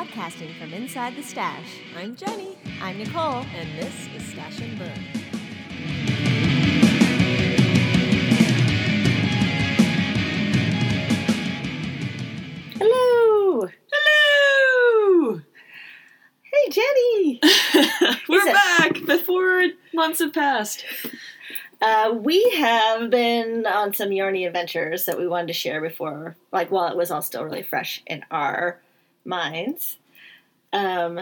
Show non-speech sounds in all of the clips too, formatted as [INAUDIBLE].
Podcasting from inside the stash. I'm Jenny, I'm Nicole. and this is Stash and Burn. Hello. Hello! Hey, Jenny. [LAUGHS] We're it- back before months have passed. Uh, we have been on some yarny adventures that we wanted to share before, like while it was all still really fresh in our minds. Um,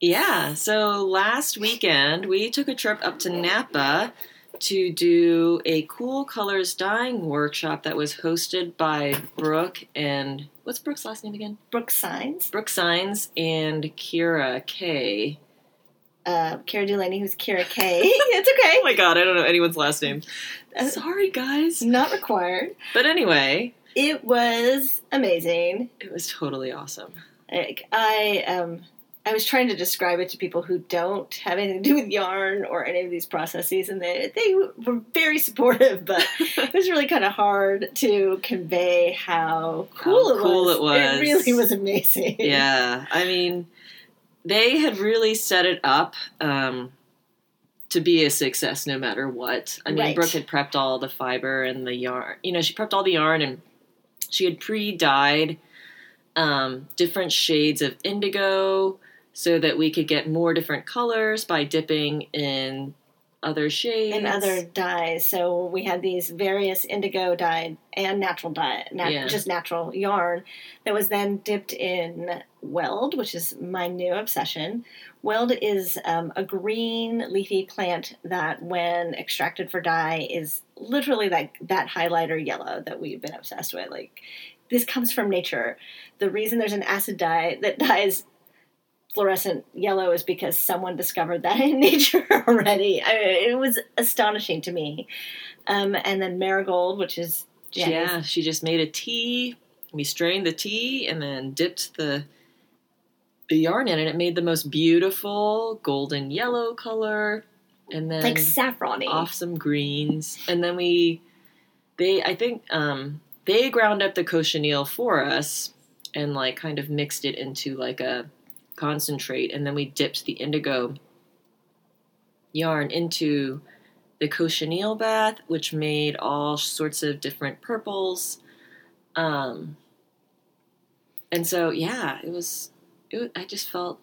Yeah, so last weekend we took a trip up to Napa to do a cool colors dyeing workshop that was hosted by Brooke and what's Brooke's last name again? Brooke Sinnes, Brooke Sinnes and Kira K. uh, Kira Dulaney, who's Kira K. [LAUGHS] it's okay. Oh my god, I don't know anyone's last name. Uh, Sorry, guys. Not required. But anyway, It was amazing. it was totally awesome. Like I um I was trying to describe it to people who don't have anything to do with yarn or any of these processes, and they they were very supportive, but [LAUGHS] it was really kind of hard to convey how cool, How it, cool was. it was. It really was amazing. Yeah, I mean, they had really set it up um, to be a success no matter what. I mean, Right. Brooke had prepped all the fiber and the yarn. You know, she prepped all the yarn and she had pre dyed um, different shades of indigo so that we could get more different colors by dipping in other shades And other dyes. So we had these various indigo dyed and natural dye, nat- Yeah. just natural yarn that was then dipped in weld, which is my new obsession. Weld is um, a green leafy plant that, when extracted for dye, is literally like that highlighter yellow that we've been obsessed with. Like this comes from nature. The reason there's an acid dye that [LAUGHS] dyes fluorescent yellow is because someone discovered that in [LAUGHS] nature already. I it was astonishing to me. Um, and then marigold, which is Jenny's- Yeah, she just made a tea. We strained the tea and then dipped the yarn in, and it made the most beautiful golden yellow color. And then like saffrony. off some greens, and then we they I think um, they ground up the cochineal for us and like kind of mixed it into like a concentrate, and then we dipped the indigo yarn into the cochineal bath, which made all sorts of different purples. Um, and so, yeah, it was, it was, I just felt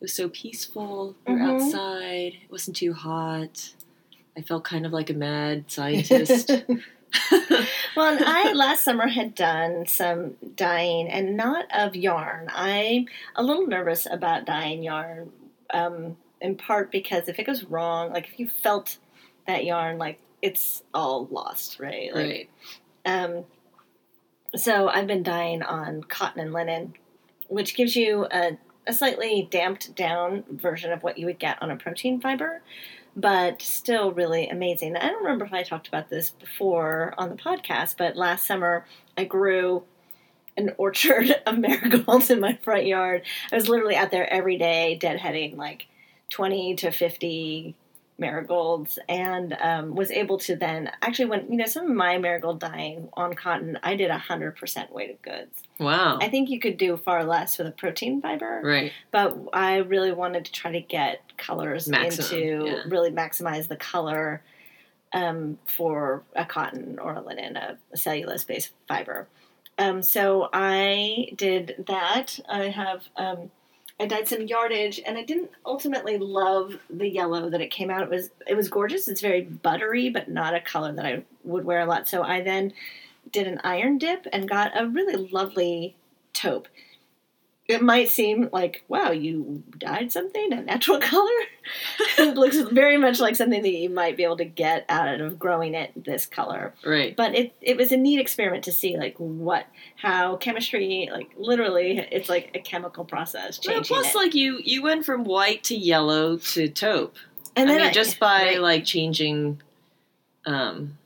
it was so peaceful. We were Mhm. outside, it wasn't too hot. I felt kind of like a mad scientist. [LAUGHS] [LAUGHS] well, and I last summer had done some dyeing, and not of yarn. I'm a little nervous about dyeing yarn, um, in part because if it goes wrong, like if you felt that yarn, like it's all lost, right? Like, right. Um, so I've been dyeing on cotton and linen, which gives you a, a slightly damped down version of what you would get on a protein fiber, but still really amazing. I don't remember if I talked about this before on the podcast, but last summer I grew an orchard [LAUGHS] of marigolds in my front yard. I was literally out there every day deadheading like 20 to 50 marigolds and um, was able to then actually when you know some of my marigold dyeing on cotton i did 100% weighted goods Wow. i think you could do far less with a protein fiber right. but i really wanted to try to get colors Maximum, into yeah. really maximize the color um, for a cotton or a linen a, a cellulose based fiber um, so i did that i have um, I dyed some yardage, and I didn't ultimately love the yellow that it came out. It was it was gorgeous. It's very buttery, but not a color that I would wear a lot. So I then did an iron dip and got a really lovely taupe. It might seem like wow, you dyed something a natural [LAUGHS] color. it looks very much like something that you might be able to get out of growing it this color Right. but it it was a neat experiment to see like what how chemistry like literally it's like a chemical process Well, plus, it. like you, you went from white to yellow to taupe. and I then mean, I- just by right, like changing um,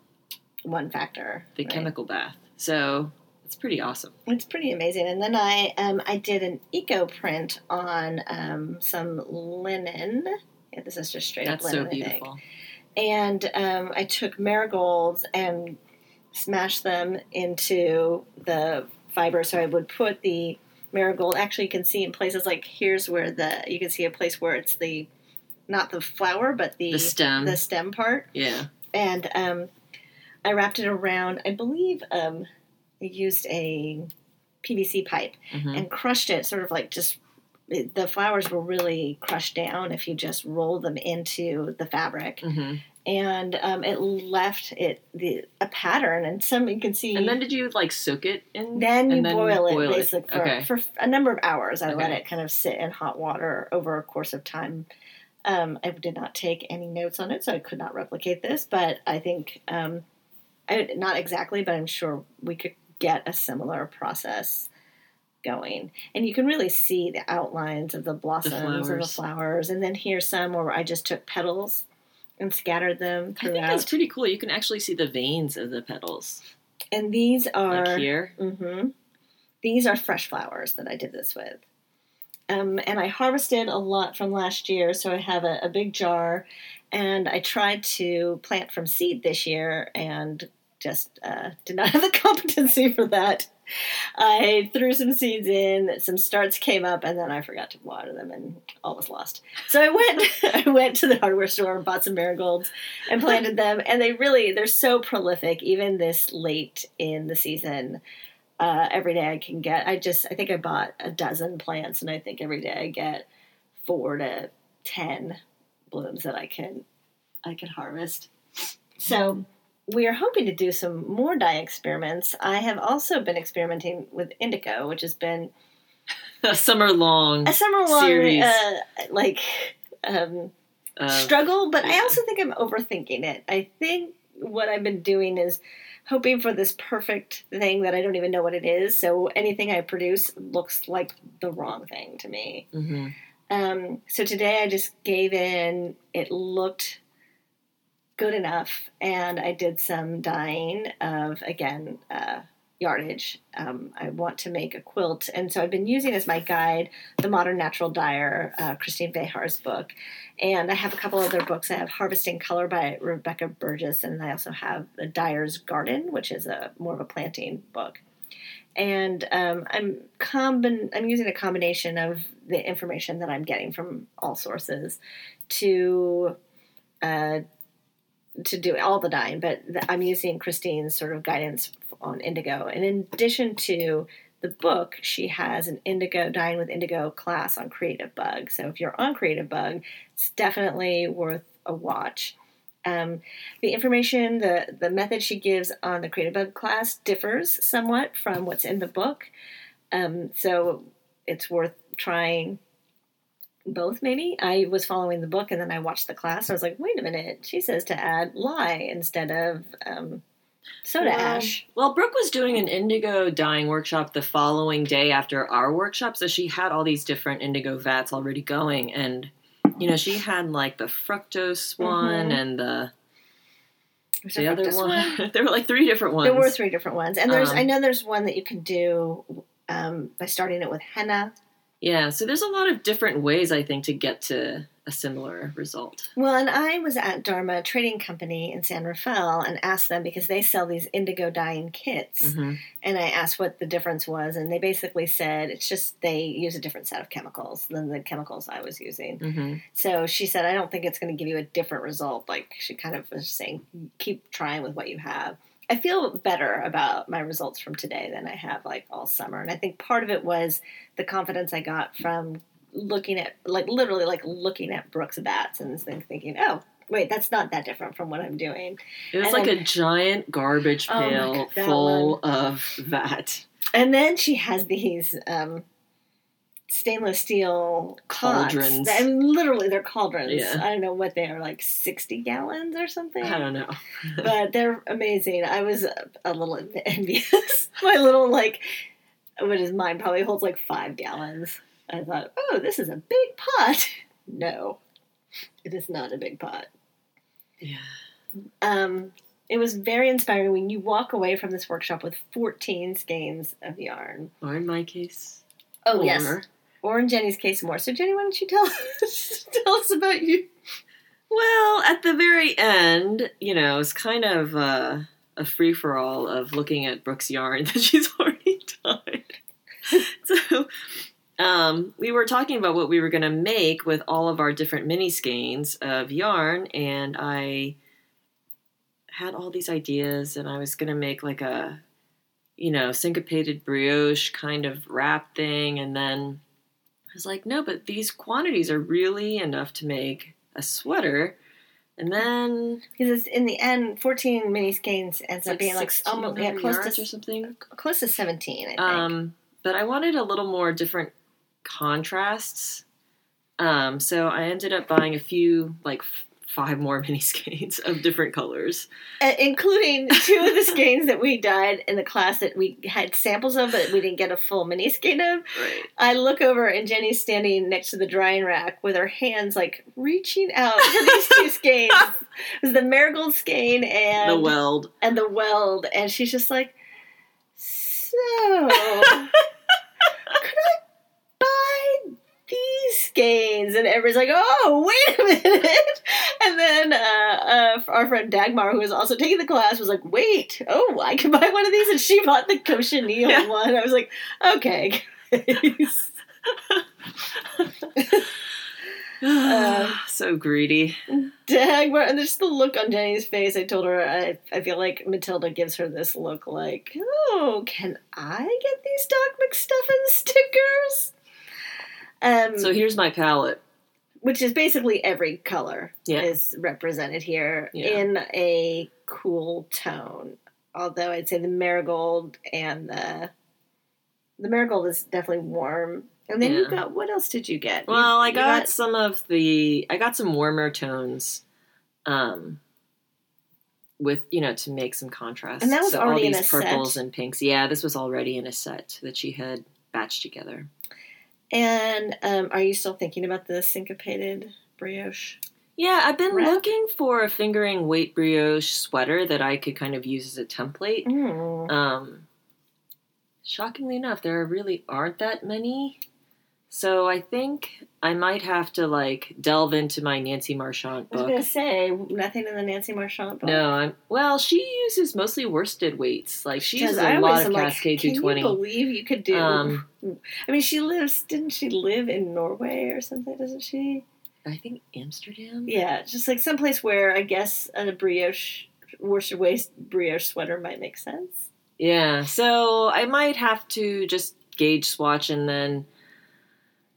one factor the right. chemical bath. So it's pretty awesome. it's pretty amazing and then i um i did an eco print on um some linen yeah, this is just straight That's up linen I think. beautiful. and um, I took marigolds and smashed them into the fiber. So I would put the marigold. Actually, you can see in places like here's where the you can see a place where it's the not the flower but the The stem. the stem part, yeah. and um, I wrapped it around. I believe um, Used a PVC pipe hmm and crushed it, sort of like just the flowers were really crushed down if you just roll them into the fabric, hmm and um, it left it the a pattern. And some you can see. And then did you like soak it in? Then you then boil it basically for, Okay. for a number of hours. I let it kind of sit in hot water over a course of time. Um, I did not take any notes on it, so I could not replicate this. But I think, um, I, not exactly, but I'm sure we could get a similar process going. And you can really see the outlines of the blossoms of the flowers. And then here's some where I just took petals and scattered them I think that's pretty cool. You can actually see the veins of the petals, and these are like here. hmm These are fresh flowers that I did this with. Um, and I harvested a lot from last year, so I have a, a big jar. And I tried to plant from seed this year and just uh, did not [LAUGHS] have the competency for that. I threw some seeds in, some starts came up, and then I forgot to water them, and all was lost. So I went, [LAUGHS] I went to the hardware store and bought some marigolds and planted them, and they really they're so prolific, even this late in the season. Uh, every day I can get. I just I think I bought a dozen plants, and I think every day I get four to ten blooms that I can I can harvest. So we are hoping to do some more dye experiments. I have also been experimenting with indigo, which has been [LAUGHS] A summer long a summer long Series. uh, like um, uh, struggle, but I also think I'm overthinking it. I think what I've been doing is hoping for this perfect thing that I don't even know what it is. So anything I produce looks like the wrong thing to me. mhm. Um, so today I just gave in. It looked good enough, and I did some dyeing of again uh, yardage. Um, I want to make a quilt, and so I've been using as my guide the Modern Natural Dyer, uh, Kristine Vejar's book, and I have a couple other books. I have Harvesting Color by Rebecca Burgess, and I also have the Dyer's Garden, which is a more of a planting book and um, I'm combin- I'm using a combination of the information that I'm getting from all sources to uh, to do all the dyeing, but I'm using Kristine's sort of guidance on indigo. And in addition to the book, she has an indigo dyeing with indigo class on Creative Bug. So if you're on Creative Bug, it's definitely worth a watch. Um, the information, the the method she gives on the Creative Bug class differs somewhat from what's in the book. Um, so it's worth trying both. Maybe I was following the book and then I watched the class. I was like, wait a minute, she says to add lye instead of um, soda well, ash. Well, Brooke was doing an indigo dyeing workshop the following day after our workshop, so she had all these different indigo vats already going, and you know she had like the fructose one Mhm. and the the other fructose one. [LAUGHS] there were like three different ones. There were three different ones, and there's Um, I know there's one that you can do um, by starting it with henna. Yeah, so there's a lot of different ways I think to get to a similar result. Well, and I was at Dharma Trading Company in San Rafael and asked them because they sell these indigo dyeing kits. hmm And I asked what the difference was, and they basically said it's just they use a different set of chemicals than the chemicals I was using. hmm So she said, I don't think it's going to give you a different result. Like she kind of was saying, keep trying with what you have. I feel better about my results from today than I have like all summer. And I think part of it was the confidence I got from looking at, like literally like looking at Brooke's vats and think- thinking, oh, wait, that's not that different from what I'm doing. It was And like a giant garbage Oh pail God, that full of that. And then she has these um, stainless steel pots. Cauldrons. I mean, literally, they're cauldrons. Yeah. I don't know what they are, like 60 gallons or something. I don't know. [LAUGHS] but they're amazing. I was a, a little envious. [LAUGHS] My little, like, what is mine probably holds like five gallons. I thought, oh, this is a big pot. [LAUGHS] No, it is not a big pot. Yeah. Um, it was very inspiring when you walk away from this workshop with 14 skeins of yarn. Or in my case. Oh, or, yes. Or in Jenny's case, more. So, Jenny, why don't you tell [LAUGHS] us, tell us about you? Well, at the very end, you know, it's kind of uh, a free for all of looking at Brooke's yarn [LAUGHS] that she's already dyed. [LAUGHS] so um, we were talking about what we were going to make with all of our different mini skeins of yarn, and I had all these ideas, and I was going to make like a, you know, syncopated brioche kind of wrap thing, and then I was like, no, but these quantities are really enough to make a sweater. And then Because in the end, 14 mini skeins ends up being like almost yeah, close to or something. close to 17. I think. Um, but I wanted a little more different contrasts. Um, so I ended up buying a few, like five more [LAUGHS] mini skeins of different colors. Uh, including two of the skeins that we dyed in the class that we had samples of, but we didn't get a full mini skein of. Right. I look over and Jenny's standing next to the drying rack with her hands like reaching out for these two [LAUGHS] skeins. It was the marigold skein and The weld. and the weld, and she's just like, so [LAUGHS] could I buy these skeins? And everybody's like, oh, wait a minute. [LAUGHS] And then uh, uh, our friend Dagmar, who was also taking the class, was like, wait, oh, I can buy one of these, and she bought the cochineal Yeah. one. I was like, okay. guys." Uh, [LAUGHS] [SIGHS] so greedy. Dagmar, and just the look on Jenny's face. I told her I, I feel like Matilda gives her this look like, oh, can I get these Doc McStuffin stickers? Um, So here's my palette. which is basically every color Yeah. is represented here Yeah. in a cool tone. Although I'd say the marigold and the the marigold is definitely warm. And then you got what else did you get? You- Well, I you got, some of the I got some warmer tones, um, with you know to make some contrast. And that was so already all in these a set? purples and pinks. Yeah, this was already in a set that she had batched together. And um, are you still thinking about the syncopated brioche? Yeah, I've been Wrap? looking for a fingering weight brioche sweater that I could kind of use as a template. Mm. Um, shockingly enough, there really aren't that many. So I think I might have to like delve into my Nancy Marchant I was gonna say nothing in the Nancy Marchant book. No, I'm well. She uses mostly worsted weights. Like she uses a lot of am like, Cascade Can you 220. believe you could do? Um, I mean, she lives. Didn't she live in Norway or something? Doesn't she? I think Amsterdam. Yeah, just like someplace where I guess a brioche worsted waist brioche sweater might make sense. Yeah, so I might have to just gauge swatch and then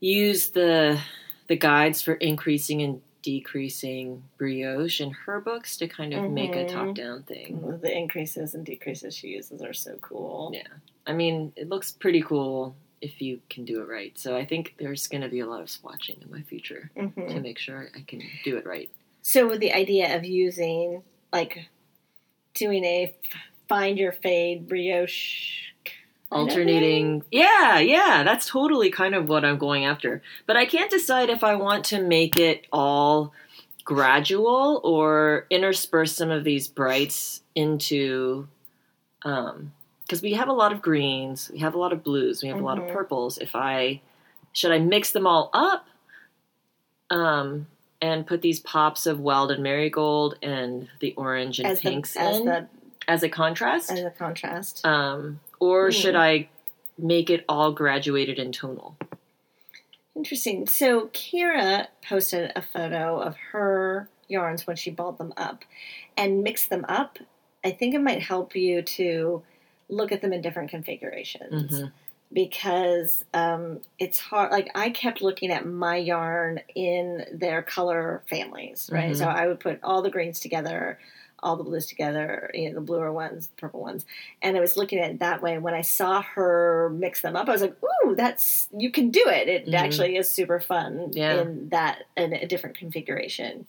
use the the guides for increasing and decreasing brioche in her books to kind of make a Mhm. top down thing. The increases and decreases she uses are so cool. Yeah. I mean, it looks pretty cool if you can do it right. So I think there's going to be a lot of swatching in my future Mhm. to make sure I can do it right. So with the idea of using like doing a find your fade brioche alternating. yeah yeah that's totally kind of what i'm going after. But i can't decide if i want to make it all gradual or intersperse some of these brights into um because we have a lot of greens we have a lot of blues we have a lot of Mhm. purples. If i should i mix them all up um and put these pops of weld and marigold and the orange and as the, pinks as in the as a contrast? As a contrast. um, or Hmm. should I make it all graduated in tonal? Interesting. So Kira posted a photo of her yarns when she balled them up and mixed them up. I think it might help you to look at them in different configurations Mhm. because um, it's hard. Like I kept looking at my yarn in their color families, right? Mhm. So I would put all the greens together, all the blues together, you know, the bluer ones, the purple ones, and I was looking at it that way. When I saw her mix them up, I was like, "Ooh, that's you can do it! It Mhm. actually is super fun Yeah. in that in a different configuration."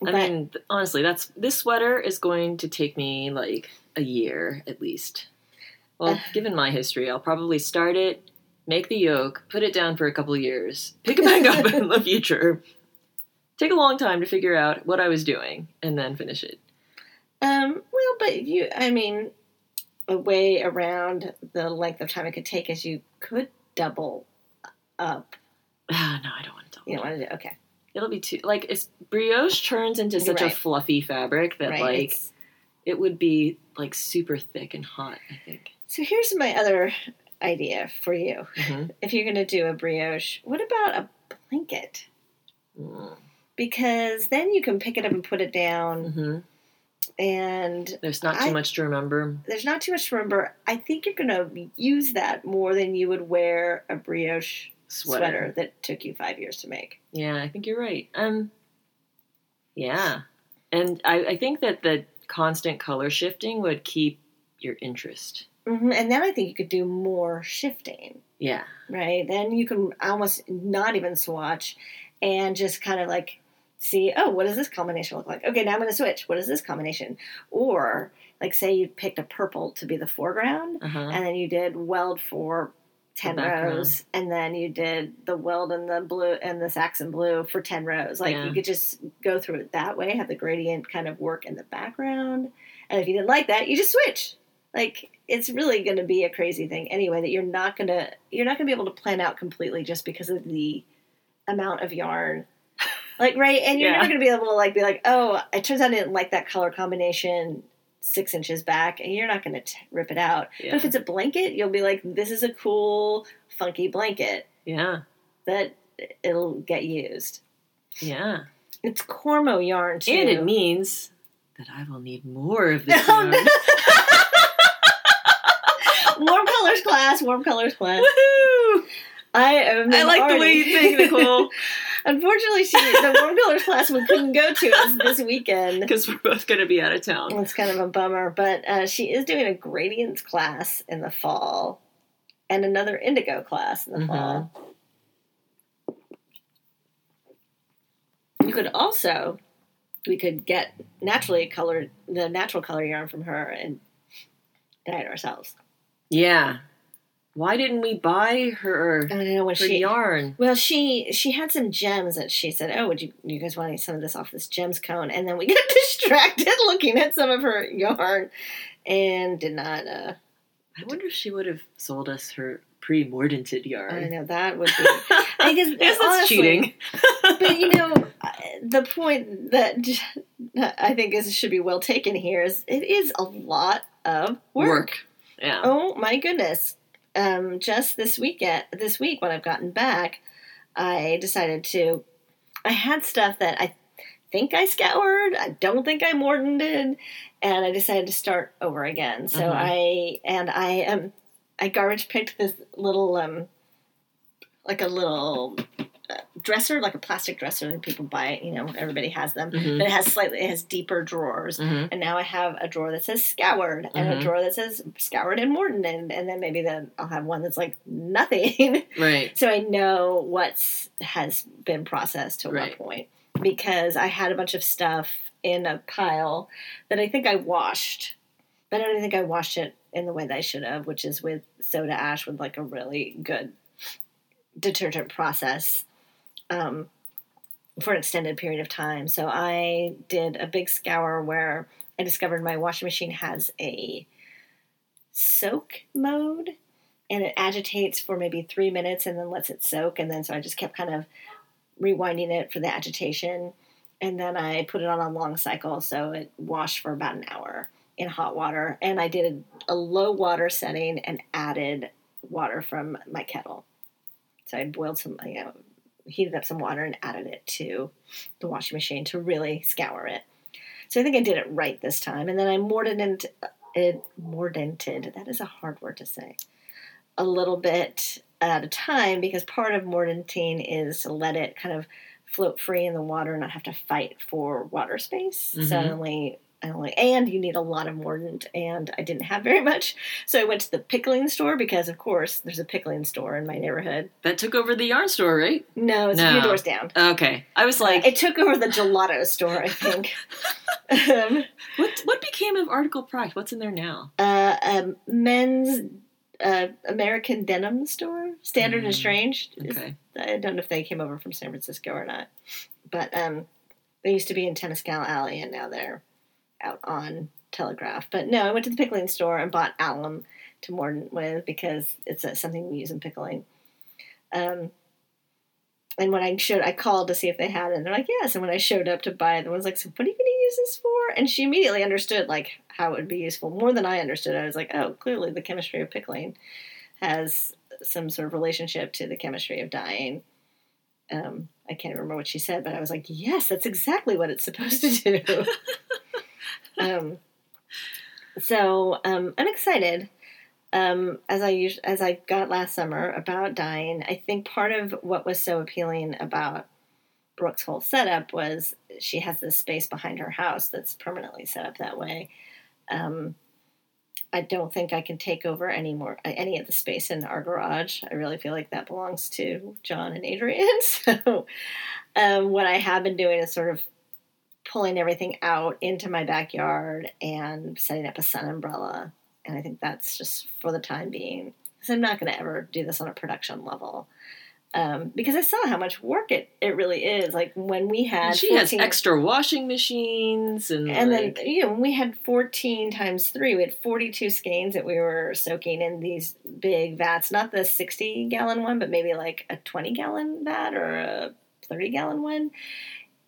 I But- mean, honestly, that's this sweater is going to take me like a year at least. Well, Uh. [SIGHS] given my history, I'll probably start it, make the yoke, put it down for a couple of years, pick it back up [LAUGHS] in the future, take a long time to figure out what I was doing, and then finish it. Um, well, but you, I mean, a way around the length of time it could take is you could double up. Ah, [SIGHS] no, I don't want to. double. You don't want to do okay, It'll be too like it's brioche turns into such a fluffy fabric that right? like It's- it would be like super thick and hot. I think. so here's my other idea for you. Mhm. If you're going to do a brioche, what about a blanket? Mm. Because then you can pick it up and put it down, Mhm. And There's not too I- much to remember. there's not too much to remember. I think you're going to use that more than you would wear a brioche Sweater. sweater that took you five years to make. Yeah, I think you're right. Um, yeah, and I, I think that the constant color shifting would keep your interest. hmm And then I think you could do more shifting. Yeah, right? Then you can almost not even swatch and just kind of like see, oh, what does this combination look like? Okay, now I'm going to switch. What is this combination? Or like say you picked a purple to be the foreground uh huh. and then you did weld for 10 rows and then you did the weld and the blue and the Saxon blue for 10 rows. Like Yeah. you could just go through it that way, have the gradient kind of work in the background. And if you didn't like that, you just switch. Like it's really going to be a crazy thing anyway that you're not going to you're not going to be able to plan out completely just because of the amount of yarn. Like right, and you're Yeah. never going to be able to like be like, "Oh, it turns out I didn't like that color combination 6 inches back." And you're not going to rip it out. Yeah. But if it's a blanket, you'll be like, this is a cool, funky blanket yeah, that it'll get used. yeah, It's Cormo yarn too. and it means that I will need more of this [LAUGHS] Oh, yarn. warm colors class, warm colors class. Woohoo! I am. I like the way you think, Nicole, [LAUGHS] Unfortunately, she the warm colors class we couldn't go to is this weekend. [LAUGHS] because we're both going to be out of town. It's kind of a bummer, but uh, she is doing a gradients class in the fall and another indigo class in the Mhm. fall. You could also, we could get naturally colored, the natural color yarn from her and dye it ourselves. Yeah. Why didn't we buy her I don't know her she. yarn? Well, she she had some gems that she said, "Oh, would you you guys want some of this off this gems cone?" And then we [LAUGHS] got distracted [LAUGHS] looking at some of her yarn, and did not. Uh, I wonder if she would have sold us her pre-mordanted yarn. I know that would be. [LAUGHS] I guess, that's cheating. but you know, the point that I think is should be well taken here is it is a lot of work. Yeah. Oh my goodness! Um, just this weekend, this week when I've gotten back, I decided to. I had stuff that I think I scoured. I don't think I mordaned, and I decided to start over again. So Mhm. I and I um I garbage picked this little um like a little dresser, like a plastic dresser that people buy. You know, everybody has them, Mhm. but it has slightly it has deeper drawers. Mhm. And now I have a drawer that says scoured and a Mhm. drawer that says scoured and mordant and, and then maybe then I'll have one that's like nothing. [LAUGHS] Right. so I know what's has been processed to Right. what point. Because I had a bunch of stuff in a pile that I think I washed. But I don't think I washed it in the way that I should have, which is with soda ash with like a really good detergent process. Um, for an extended period of time. So I did a big scour where I discovered my washing machine has a soak mode and it agitates for maybe three minutes and then lets it soak. And then so I just kept kind of rewinding it for the agitation. And then I put it on a long cycle so it washed for about an hour in hot water. And I did a, low water setting and added water from my kettle. So I boiled some, you know, heated up some water and added it to the washing machine to really scour it. So I think I did it right this time. And then I mordant uh, it mordanted. That is a hard word to say. A little bit at a time because part of mordanting is to let it kind of float free in the water and not have to fight for water space. Mm-hmm. So I Mhm. only I only and you need a lot of mordant and I didn't have very much. So I went to the pickling store because of course there's a pickling store in my neighborhood. That took over the yarn store, right? No, it's a No. few doors down. Okay. I was like, it took over the gelato store, I think. um, [LAUGHS] what what became of Article Pract? What's in there now? uh, um, men's uh, American denim store, Standard and Mm, Strange. is- Okay. I don't know if they came over from San Francisco or not, but um, they used to be in Temescal Alley, and now they're out on Telegraph. But no, I went to the pickling store and bought alum to mordant with because it's something we use in pickling. Um, and when I showed, I called to see if they had it. And they're like, yes. And when I showed up to buy it, the one's like, so what are you going to use this for? And she immediately understood like how it would be useful more than I understood. I was like, oh, clearly the chemistry of pickling has some sort of relationship to the chemistry of dyeing. Um, I can't remember what she said, but I was like, yes, that's exactly what it's supposed to do. [LAUGHS] um, so um, I'm excited. Um, as I us- as I got last summer about dyeing, I think part of what was so appealing about Brooke's whole setup was she has this space behind her house that's permanently set up that way. Um, I don't think I can take over any more any of the space in our garage. I really feel like that belongs to John and Adrian. [LAUGHS] So, um, what I have been doing is sort of pulling everything out into my backyard and setting up a sun umbrella. And I think that's just for the time being because I'm not going to ever do this on a production level. Um, because I saw how much work it, it really is. Like when we had she has extra washing machines and, and like, then you know when we had 14 times 3 we had 42 skeins that we were soaking in these big vats not the 60 gallon one but maybe like a 20 gallon vat or a 30 gallon one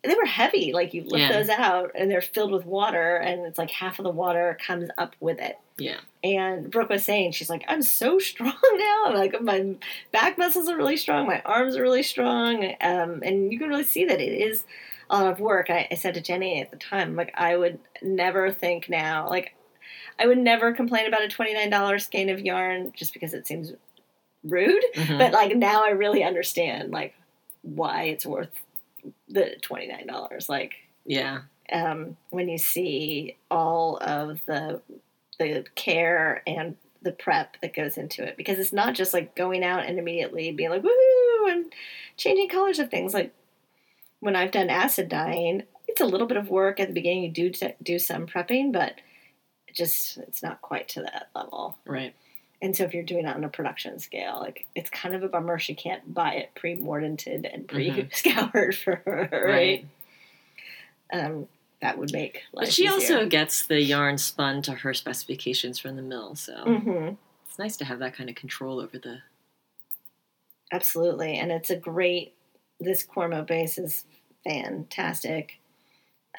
they were heavy like you lift Yeah. those out and they're filled with water and it's like half of the water comes up with it yeah, and Brooke was saying, she's like, I'm so [LAUGHS] strong now. I'm Like my back muscles are really strong, my arms are really strong, um, and you can really see that it is a lot of work. I, I said to Jenny at the time, like I would never think now, like I would never complain about a twenty nine dollar skein of yarn just because it seems rude. Mhm. But like now, I really understand like why it's worth the twenty nine dollars. Like yeah, um, when you see all of the the care and the prep that goes into it because it's not just like going out and immediately being like woohoo and changing colors of things like when I've done acid dyeing it's a little bit of work at the beginning you do t- do some prepping but just it's not quite to that level right. And so if you're doing it on a production scale like it's kind of a bummer she can't buy it pre-mordanted and pre-scoured [LAUGHS] for her right, Right. Um, that would make But she easier. also gets the yarn spun to her specifications from the mill, so Mhm. it's nice to have that kind of control over the. Absolutely, and it's a great. This Cormo base is fantastic.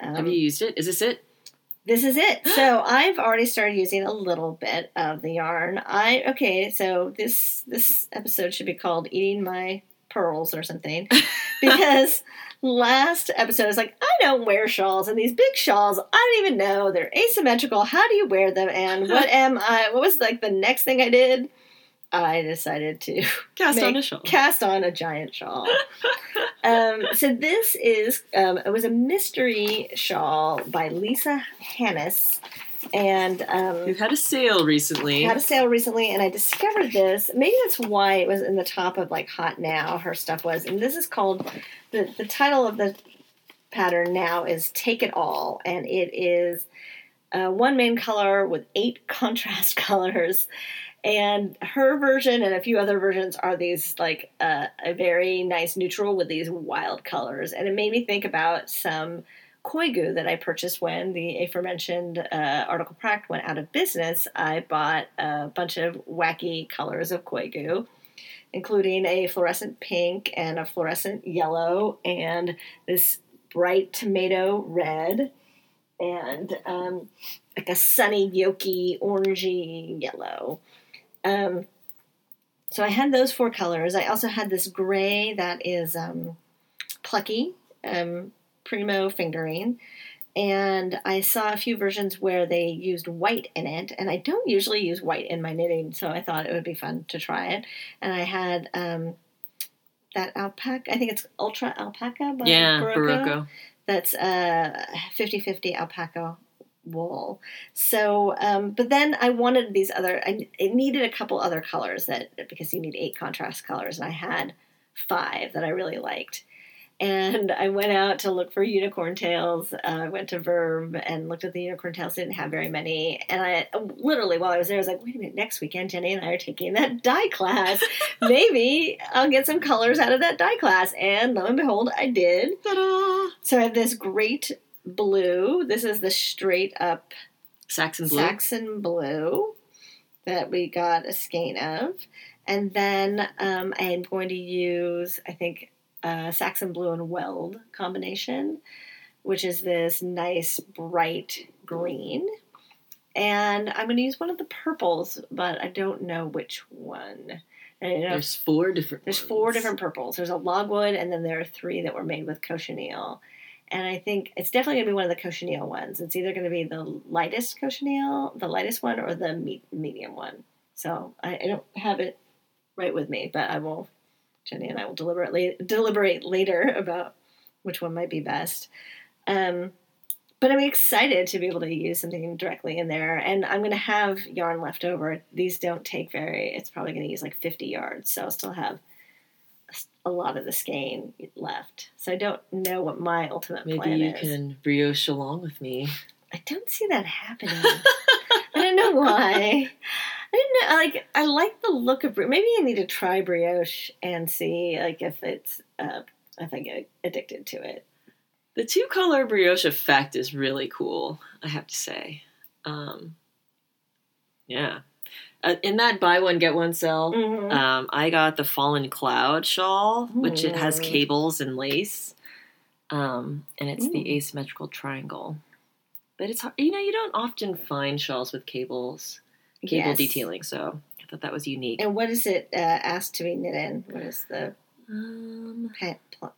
Um, Have you used it? Is this it? This is it. [GASPS] So I've already started using a little bit of the yarn. I okay. So this this episode should be called "Eating My Pearls" or something, [LAUGHS] because last episode I was like, I don't wear shawls, and these big shawls, I don't even know they're asymmetrical. How do you wear them? And what [LAUGHS] am I? What was like the next thing I did? I decided to [LAUGHS] Cast on a shawl. cast on a giant shawl. [LAUGHS] um, so this is um, it was a mystery shawl by Lisa Hannes, and um, We've had a sale recently. had a sale recently, and I discovered this. Maybe that's why it was in the top of like Hot Now. Her stuff was, and this is called the the title of the pattern now is Take It All, and it is uh, one main color with eight [LAUGHS] contrast colors. And her version and a few other versions are these like uh, a very nice neutral with these wild colors, and it made me think about some Koigu that I purchased when the aforementioned uh, Article Pract went out of business. I bought a bunch of wacky colors of Koigu, including a fluorescent pink and a fluorescent yellow and this bright tomato red and um, like a sunny yolky orangey yellow. Um, so I had those four colors. I also had this gray that is um, plucky, um, primo fingering. And I saw a few versions where they used white in it, and I don't usually use white in my knitting, so I thought it would be fun to try it. And I had um, that alpaca, I think it's Ultra Alpaca by yeah, Berroco Berroco. that's uh 50-50 alpaca wool so um but then i wanted these other i it needed a couple other colors that because you need eight contrast colors and i had five that i really liked and I went out to look for unicorn tails. Uh, I went to Verb and looked at the unicorn tails. Didn't have very many, and I literally while I was there, I was like, "Wait a minute! Next weekend, Jenny and I are taking that dye class. [LAUGHS] Maybe I'll get some colors out of that dye class." And lo and behold, I did. Ta-da! So I have this great blue. This is the straight up Saxon blue. Saxon blue that we got a skein of. And then um, I am going to use, I think, uh, Saxon blue and weld combination, which is this nice bright green. and I'm going to use one of the purples, but I don't know which one. And, you know, There's four different. there's four different purples. There's a logwood, and then there are three that were made with cochineal. And I think it's definitely going to be one of the cochineal ones. It's either going to be the lightest cochineal, the lightest one, or the me- medium one. So I, I don't have it right with me, but I will. Jenny and I will deliberately deliberate later about which one might be best. Um, but I'm excited to be able to use something directly in there, and I'm going to have yarn left over. These don't take very. It's probably going to use like 50 yards, so I'll still have a lot of the skein left. So I don't know what my ultimate Maybe plan you can brioche along with me. I don't see that happening. I don't know why. [LAUGHS] I didn't know. Like, I like the look of. bri- Maybe I need to try brioche and see, like, if it's uh, if I get addicted to it. The two color brioche effect is really cool, I have to say. Um, yeah. Uh, in that buy one, get one sale, Mhm. um, I got the Fallen Cloud shawl, which it has Mm. cables and lace. Um, and it's the asymmetrical triangle. But it's hard, you know, you don't often find shawls with cables, cable Yes. detailing, so I thought that was unique. And what is it uh, asked to be knit in? What is the Um,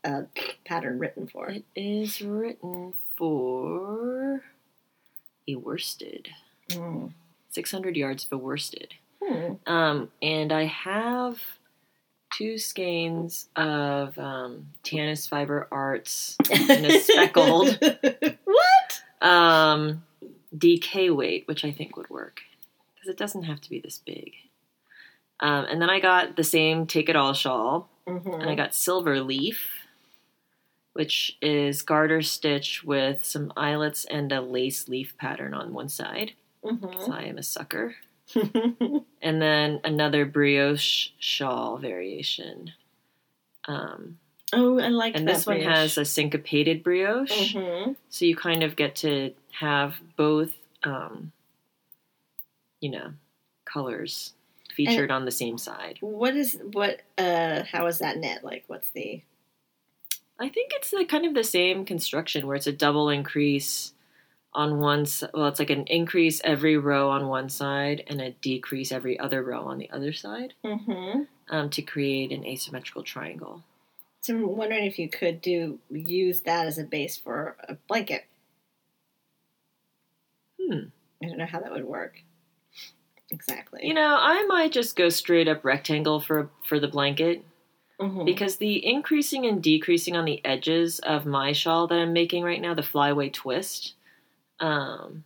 uh, pattern written for? It is written for a worsted. Mm. 600 yards of a worsted. Hmm. Um, and I have two skeins of um, Tanis Fiber Arts and a speckled [LAUGHS] what? um, DK weight, which I think would work because it doesn't have to be this big. Um, and then I got the same Take It All shawl, Mhm. and I got Silver Leaf, which is garter stitch with some eyelets and a lace leaf pattern on one side. Mhm. So I am a sucker. [LAUGHS] and then another brioche shawl variation. Um, oh, I like and this one has a syncopated brioche, Mhm. so you kind of get to have both, um, you know, colors featured on the same side. What is what? Uh, how is that knit? Like, what's the? I think it's the kind of the same construction where it's a double increase on one. Well, it's like an increase every row on one side and a decrease every other row on the other side. Mm-hmm. um, to create an asymmetrical triangle. So I'm wondering if you could do use that as a base for a blanket. Hmm. I don't know how that would work exactly. You know, I might just go straight up rectangle for for the blanket Mhm. because the increasing and decreasing on the edges of my shawl that I'm making right now, the flyaway twist, um,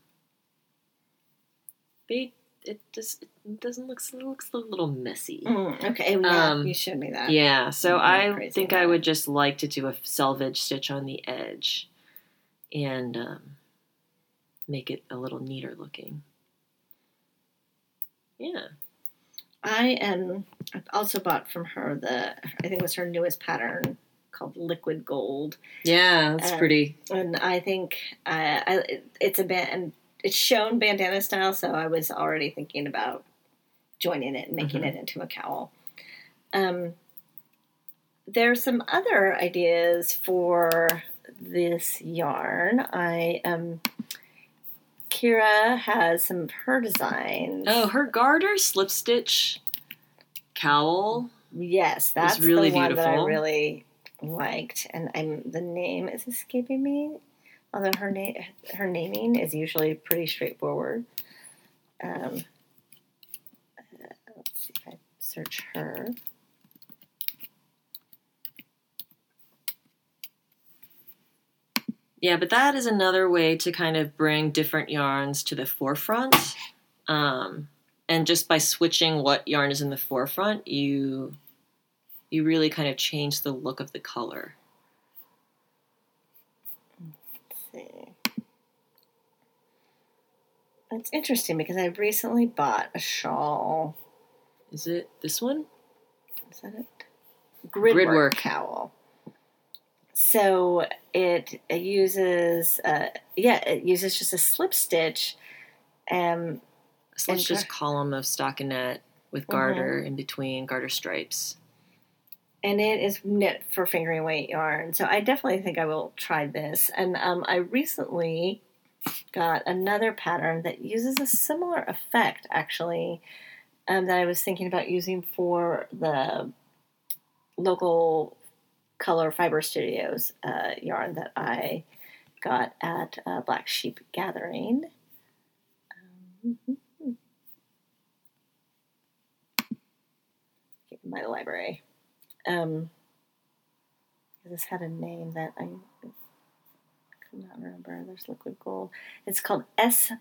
they it just it doesn't look it looks a little messy. Mm, okay, yeah, Um, you showed me that. Yeah, so I think I would just like to do a selvage stitch on the edge and um, make it a little neater looking. Yeah. I am. I also bought from her the. I think it was her newest pattern called Liquid Gold, Yeah, that's Uh, pretty. and I think uh, I, it's a band. It's shown bandana style, so I was already thinking about joining it and making Mhm. it into a cowl. Um, are some other ideas for this yarn. I um, Kira has some of her designs. Oh, her garter slip stitch cowl. Yes, that's really the one that I beautiful. really liked, and I'm the name is escaping me. Although her name, her naming is usually pretty straightforward. Um, uh, let's see if I search her. Yeah, but that is another way to kind of bring different yarns to the forefront. Um, and just by switching what yarn is in the forefront, you you really kind of change the look of the color. Let's see. It's interesting because I recently bought a shawl. Is it this one? Is that it? Gridwork, Gridwork. cowl. So it, it uses, uh, yeah, it uses just a slip stitch. Um, So it's And just gar- column of stockinette with garter in between garter stripes. And it is knit for fingering weight yarn. So I definitely think I will try this. And um, I recently got another pattern that uses a similar effect, actually, um, that I was thinking about using for the local color fiber studios uh, yarn that I got at uh, Black Sheep Gathering. Um, my library. Um, this had a name that I could not remember. There's liquid gold. It's called S.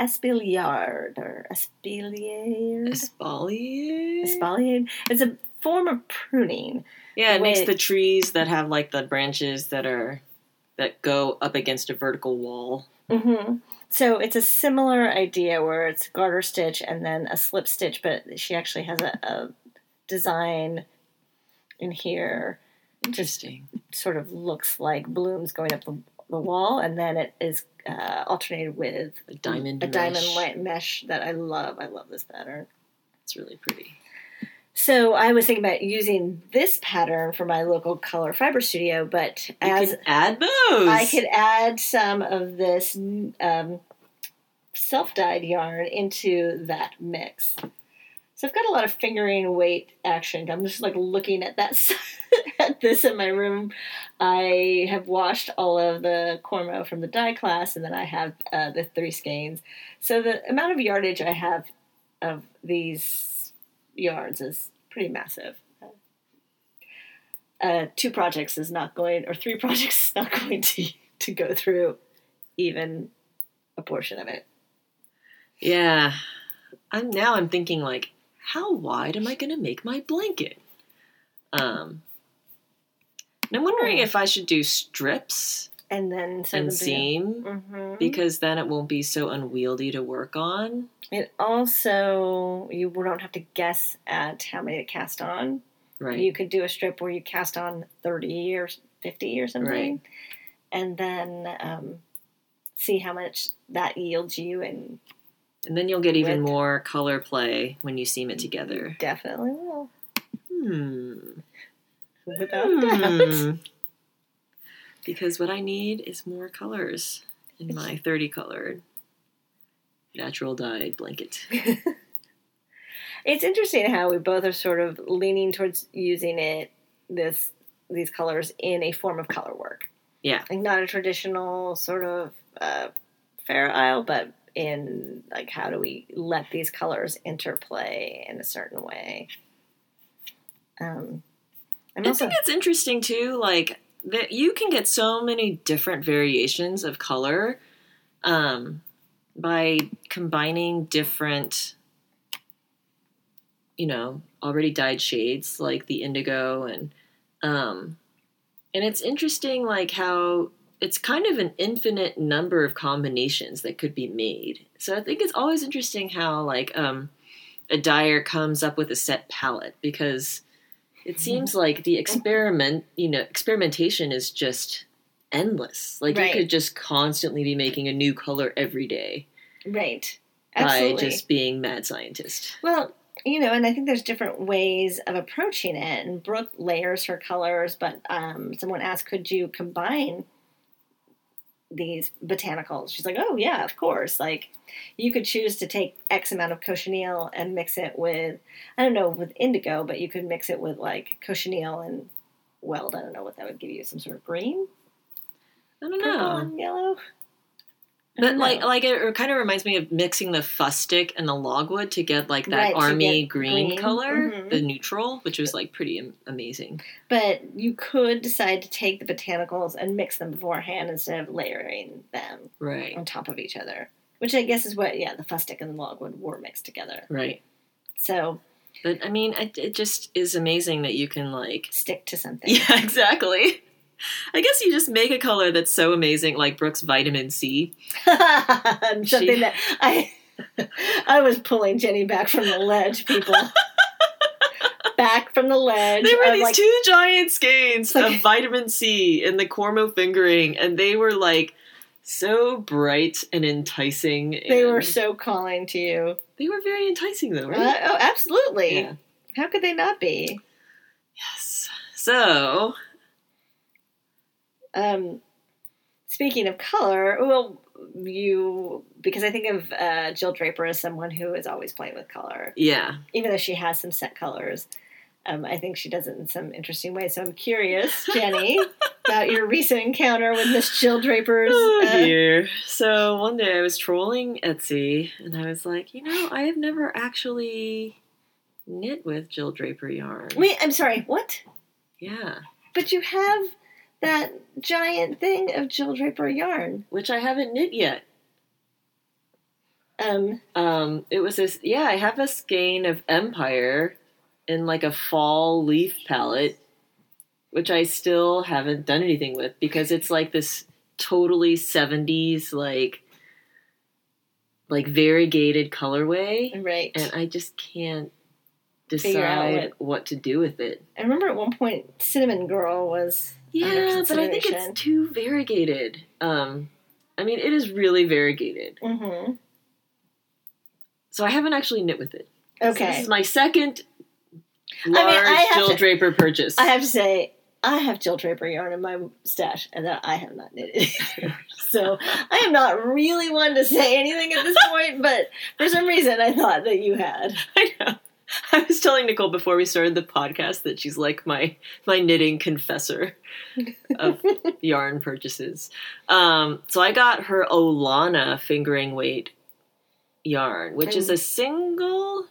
Espaliard or Espalier. Espalier? Espalier. It's a form of pruning. Yeah, it makes way- the trees that have like the branches that are that go up against a vertical wall. hmm So it's a similar idea where it's garter stitch and then a slip stitch, but she actually has a, a design in here Interesting. sort of looks like blooms going up the, the wall, and then it is uh, alternated with A diamond a diamond mesh. light mesh that I love. I love this pattern. It's really pretty. So I was thinking about using this pattern for my local color fiber studio, but You as add those. I could add some of this um, self-dyed yarn into that mix. So I've got a lot of fingering weight action. I'm just like looking at that [LAUGHS] at this in my room. I have washed all of the Cormo from the dye class, and then I have uh, the three skeins. So the amount of yardage I have of these yards is pretty massive. Uh, two projects is not going, or three [LAUGHS] projects is not going to to go through even a portion of it. Yeah. I'm now I'm thinking like, how wide am I gonna make my blanket? Um and I'm wondering Hmm. if I should do strips And then and to seam Mhm. because then it won't be so unwieldy to work on. It also you don't have to guess at how many to cast on. Right. You could do a strip where you cast on thirty or fifty or something, Right. and then um, see how much that yields you, and and then you'll get even more color play when you seam it together. definitely will. Hmm. Without doubt. Hmm. Because what I need is more colors in my 30 colored natural dyed blanket. [LAUGHS] It's interesting how we both are sort of leaning towards using it this these colors in a form of color work. Yeah. like not a traditional sort of uh, fair isle, but in like how do we let these colors interplay in a certain way? Um, I'm I think it's interesting too, like that you can get so many different variations of color um, by combining different, you know, already dyed shades like the indigo and um, and it's interesting like how it's kind of an infinite number of combinations that could be made. So I think it's always interesting how like um, a dyer comes up with a set palette because it seems like the experiment, you know, experimentation is just endless. Like Right. you could just constantly be making a new color every day right, absolutely. by just being mad scientist. Well, you know, and I think there's different ways of approaching it. And Brooke layers her colors, but um, someone asked, could you combine these botanicals? She's like, oh, yeah, of course. Like, you could choose to take X amount of cochineal and mix it with, I don't know, with indigo, but you could mix it with like cochineal and weld. I don't know what that would give you, some sort of green, I don't purple, know. and yellow. But like like it kind of reminds me of mixing the fustic and the logwood to get like that Right, army green, green. color, Mhm. the neutral, which was like pretty amazing. But you could decide to take the botanicals and mix them beforehand instead of layering them Right. on top of each other. Which I guess is what, yeah, the fustic and the logwood were mixed together. Right. So But I mean, it, it just is amazing that you can like stick to something. [LAUGHS] Yeah, exactly. I guess you just make a color that's so amazing, like Brooke's vitamin C. [LAUGHS] Something She- that I [LAUGHS] I was pulling Jenny back from the ledge, people. [LAUGHS] back from the ledge. There were these like, two giant skeins like- of vitamin C in the Cormo fingering, and they were like so bright and enticing. they were so calling to you. they were very enticing, though, right? Uh, oh, absolutely. Yeah. How could they not be? Yes. So Um, speaking of color, well, you because I think of uh, Jill Draper as someone who is always playing with color, Yeah. even though she has some set colors. Um, I think she does it in some interesting ways. So I'm curious, [LAUGHS] Jenny, about your recent encounter with Miss Jill Draper's. Oh uh, dear. So one day I was trolling Etsy and I was like, you know, I have never actually knit with Jill Draper yarn. wait, I'm sorry. What? Yeah. But you have that giant thing of Jill Draper yarn. Which I haven't knit yet. Um, Um, it was this yeah, I have a skein of Empire in like a fall leaf palette, which I still haven't done anything with because it's like this totally 70s like like variegated colorway. right. and I just can't decide what to do with it. I remember at one point, Cinnamon Girl was Yeah, but I think it's too variegated. Um, I mean, it is really variegated. Mm-hmm. So I haven't actually knit with it. So this is my second mean, large I have Jill to- Draper purchase. I have to say, I have Jill Draper yarn in my stash, and that I have not knitted [LAUGHS] so I am not really one to say anything at this [LAUGHS] point, but for some reason I thought that you had. I know. [LAUGHS] I was telling Nicole before we started the podcast that she's like my my knitting confessor of [LAUGHS] yarn purchases. Um, so I got her Olana fingering weight yarn, which is a single,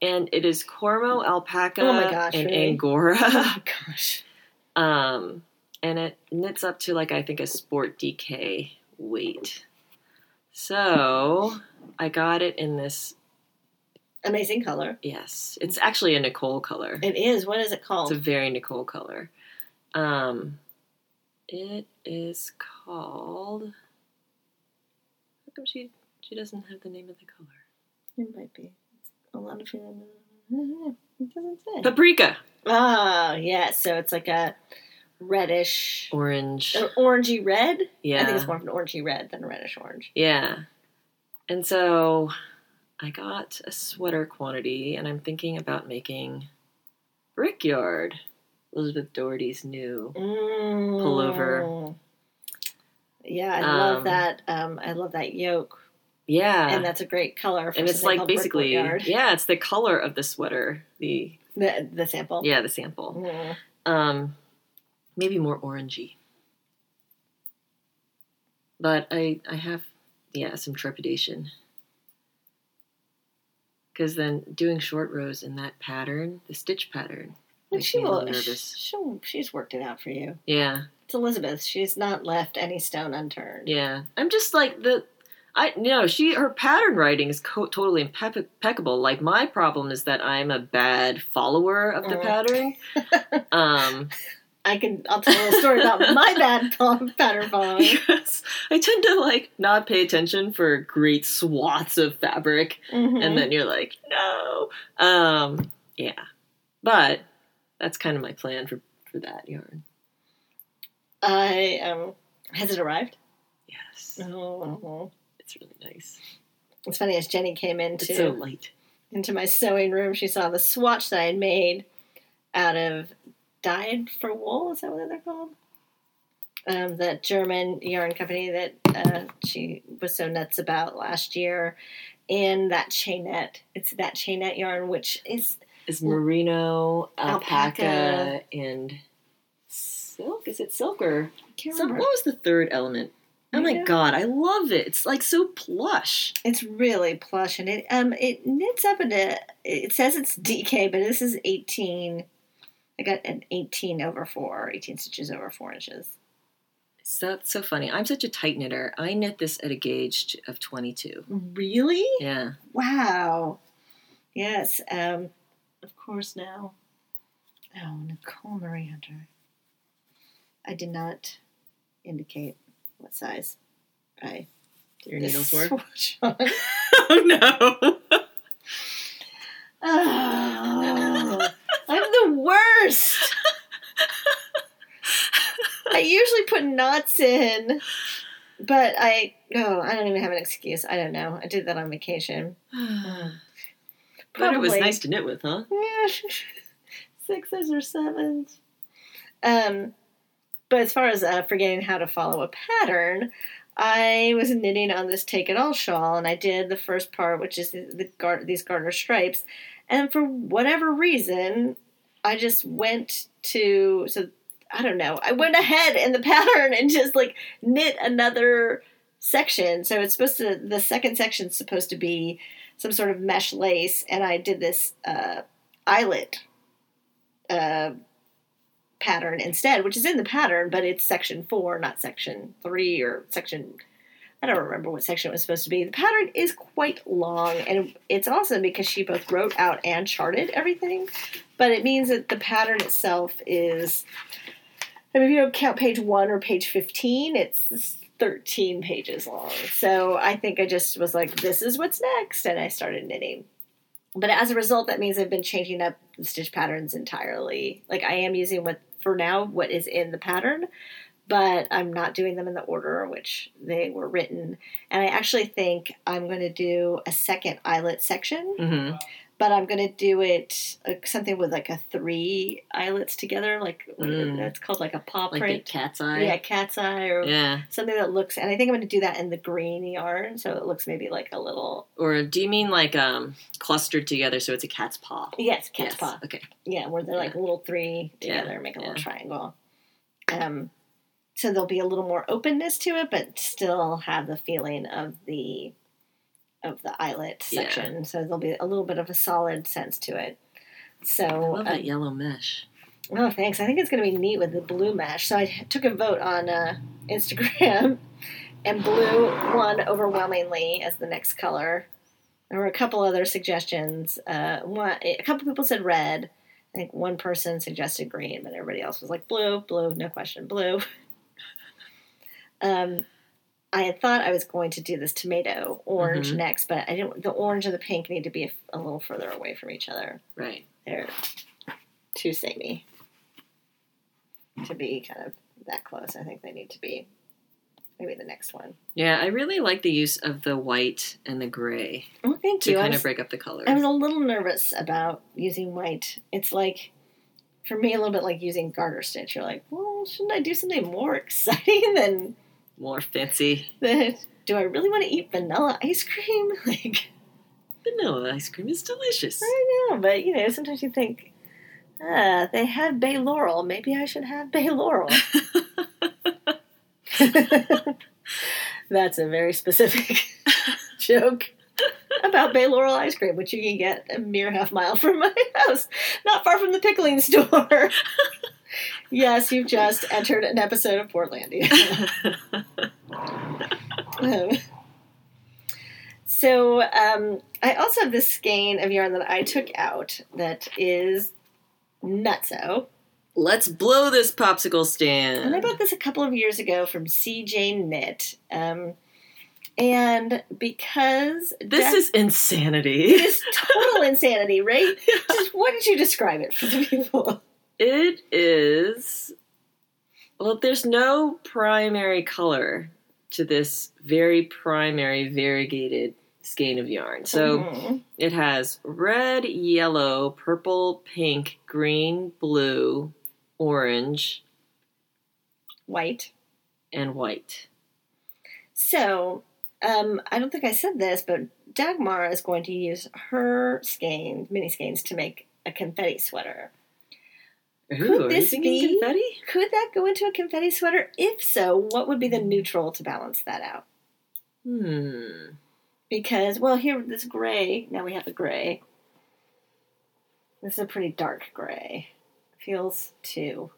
and it is Cormo alpaca Oh my gosh, and really? Angora. Oh [LAUGHS] gosh. Um, and it knits up to like I think a sport DK weight. So I got it in this. Amazing color. Yes, it's actually a Nicole color. It is. What is it called? It's a very Nicole color. Um, it is called. How come she she doesn't have the name of the color? it might be. A lot of people. [LAUGHS] it doesn't say. Paprika, Ah, yeah. So it's like a reddish, orange. an orangey red. Yeah, I think it's more of an orangey red than a reddish orange. Yeah. And so I got a sweater quantity and I'm thinking about making Brickyard. Elizabeth Doherty's new. Mm. Pullover. Yeah, I love Um, that. Um, I love that yoke, Yeah. and that's a great color. For and it's like basically yeah, it's the color of the sweater. The the the sample. yeah, the sample. Mm. Um maybe more orangey. But I I have yeah, some trepidation. Cuz then doing short rows in that pattern, the stitch pattern. Makes she will. nervous. She'll, she's worked it out for you. Yeah. It's Elizabeth. She's not left any stone unturned. Yeah, I'm just like the, I you know she her pattern writing is co- totally impe- impeccable. Like my problem is that I'm a bad follower of the Mm. pattern. [LAUGHS] um, I can. I'll tell a story about [LAUGHS] my bad pattern following. because I tend to like not pay attention for great swaths of fabric, Mhm. and then you're like, no, um, yeah, but that's kind of my plan for for that yarn. I um. Has it arrived? Yes, Oh, it's really nice. it's funny as Jenny came into so into my sewing room, she saw the swatch that I had made out of dyed for wool. Is that what they're called? Um, that German yarn company that uh, she was so nuts about last year, and that chainette. It's that chainette yarn, which is is merino, alpaca, Alpaca. and silk. Is it silk or I can't remember. what was the third element? Oh my Yeah. god, I love it. It's like so plush. It's really plush, and it um it knits up into. It says it's DK, but this is eighteen. I got an eighteen over four, 18 stitches over four inches. So that's so funny. I'm such a tight knitter. I knit this at a gauge of 22. Really? Yeah. Wow. Yes. Um, of course now. Oh, Nicole Marie Hunter. I did not indicate what size I did Your needles were? [LAUGHS] [LAUGHS] oh no. Oh, [LAUGHS] the worst. I usually put knots in, but I oh I don't even have an excuse. I don't know. I did that on vacation. [SIGHS] but it was nice to knit with, huh? Yeah, [LAUGHS] sixes or sevens. Um, but as far as uh, forgetting how to follow a pattern, I was knitting on this Take It All shawl, and I did the first part, which is the, the gar- these garter stripes. And for whatever reason, I just went to so I don't know. I went ahead in the [LAUGHS] pattern and just like knit another section. So it's supposed to the second section's supposed to be some sort of mesh lace, and I did this uh, eyelet uh, pattern instead, which is in the pattern, but it's section four, not section three or section. I don't remember what section it was supposed to be. The pattern is quite long, and it's awesome because she both wrote out and charted everything. But it means that the pattern itself is. I mean, if you don't count page one or page 15, it's 13 pages long. So I think I just was like, this is what's next. And I started knitting. But as a result, that means I've been changing up the stitch patterns entirely. Like I am using what, for now, what is in the pattern, but I'm not doing them in the order which they were written. And I actually think I'm going to do a second eyelet section Mm-hmm. But I'm gonna do it uh, something with like a three eyelets together, like what? Mm. that's called like a paw Like print. cat's eye. yeah, cat's eye or Yeah. something that looks. And I think I'm gonna do that in the green yarn, so it looks maybe like a little Or do you mean like um clustered together so it's a cat's paw? yes, cat's Yes. paw. Okay. Yeah, where they're like little three Yeah, together, make a little triangle. Um, so there'll be a little more openness to it, but still have the feeling of the of the eyelet Yeah. section. So there'll be a little bit of a solid sense to it. So I love um, that yellow mesh. Oh, thanks. I think it's going to be neat with the blue mesh. So I took a vote on uh, Instagram, [LAUGHS] and blue won overwhelmingly as the next color. There were a couple other suggestions. Uh, one, a couple people said red. I think one person suggested green, but everybody else was like blue, blue, no question, blue. [LAUGHS] um, I had thought I was going to do this tomato orange Mhm. next, but I didn't. The orange and the pink need to be a, a little further away from each other Right. they're too samey to be kind of that close. I think they need to be maybe the next one. Yeah, I really like the use of the white and the gray Oh, thank to you. I kind was, of break up the color. I was a little nervous about using white. It's like for me a little bit like using garter stitch. You're like, well, shouldn't I do something more [LAUGHS] exciting than More fancy. [LAUGHS] Do I really want to eat vanilla ice cream? [LAUGHS] Like Vanilla ice cream is delicious. I know, but you know, sometimes you think, ah, they had Bay Laurel. Maybe I should have Bay Laurel. [LAUGHS] That's a very specific joke about Bay Laurel ice cream, which you can get a mere half mile from my house, not far from the pickling store. Yes, you've just entered an episode of Portlandia. Um, [LAUGHS] so um, I also have this skein of yarn that I took out that is nutso. Let's blow this popsicle stand. And. I bought this a couple of years ago from CJ Knit. Um, and because This Jack- is insanity. is total [LAUGHS] insanity, right? Just, what did you describe it for the people? It is. Well, there's no primary color to this very primary variegated skein of yarn. So Mhm. it has red, yellow, purple, pink, green, blue, orange, white. and white. So um, I don't think I said this, but Dagmar is going to use her skein, mini skeins, to make a confetti sweater. Ooh, are this be- confetti? Could that go into a confetti sweater? If so, what would be the neutral to balance that out? Hmm. Because, well, here, this gray, now we have a gray. This is a pretty dark gray. Feels too.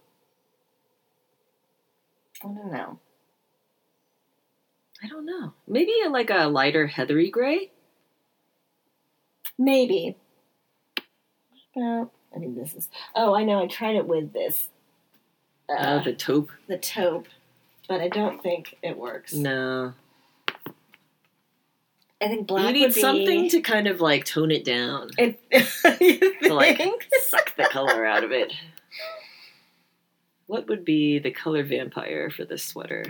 I don't know. I don't know. Maybe a, like a lighter heathery gray? Maybe. What about, I mean, this is, oh, I know, I tried it with this, uh, Uh, the taupe? the taupe, but I don't think it works. No. I think black you need be, something to kind of like tone it down. [LAUGHS] It, [LAUGHS] To like suck the color out of it. What would be the color vampire for this sweater?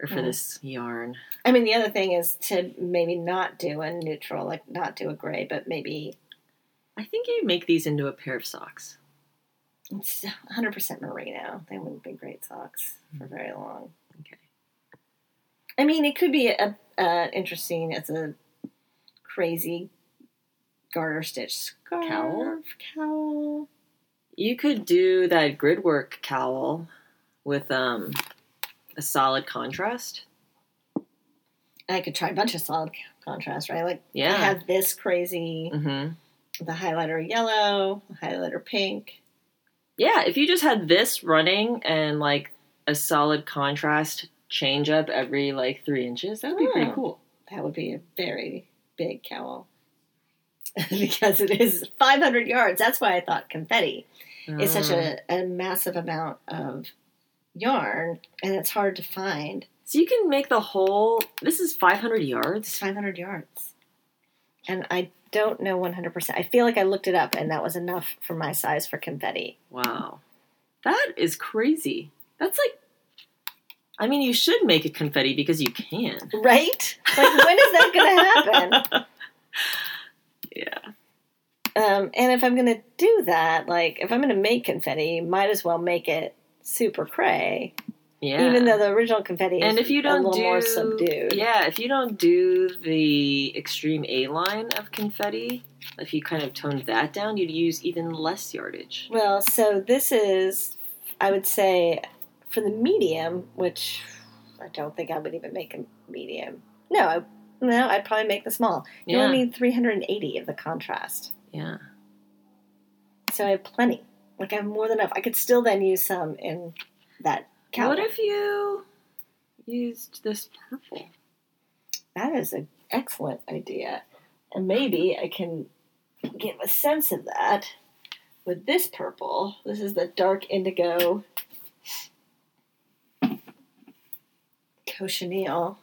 Or for Hmm. this yarn? I mean, the other thing is to maybe not do a neutral, like not do a gray, but maybe I think you make these into a pair of socks. It's 100% merino. They wouldn't be great socks for very long. Okay. I mean, it could be a, uh, interesting as a crazy garter stitch scarf Cowl? Cowl. You could do that grid work cowl with um a solid contrast. I could try a bunch of solid contrast, right? Like Yeah. I have this crazy, Mm-hmm. The highlighter yellow, the highlighter pink. Yeah, if you just had this running and like a solid contrast change up every like three inches, that would be pretty Oh. cool. That would be a very big cowl. [LAUGHS] because it is 500 yards. That's why I thought confetti. is such a, mm. a massive amount of yarn and it's hard to find. So you can make the whole. This is 500 It's yards. 500 yards. And I don't know 100%. I feel like I looked it up and that was enough for my size for confetti. Wow, that is crazy. That's like. I mean, you should make a confetti because you can. Right? Like, when is that going to happen? [LAUGHS] Yeah. Um, and if I'm going to do that, like, if I'm going to make confetti, might as well make it super cray. Yeah. Even though the original confetti is and if you don't little do more subdued. yeah, if you don't do the extreme A line of confetti, if you kind of toned that down, you'd use even less yardage. Well, so this is, I would say, for the medium, which I don't think I would even make a medium. No, I, no, I'd probably make the small. You Yeah, only need 380 of the contrast. yeah. So I have plenty. Like I have more than enough. I could still then use some in that. What if you used this purple? That is an excellent idea. And maybe I can get a sense of that with this purple. This is the dark indigo cochineal.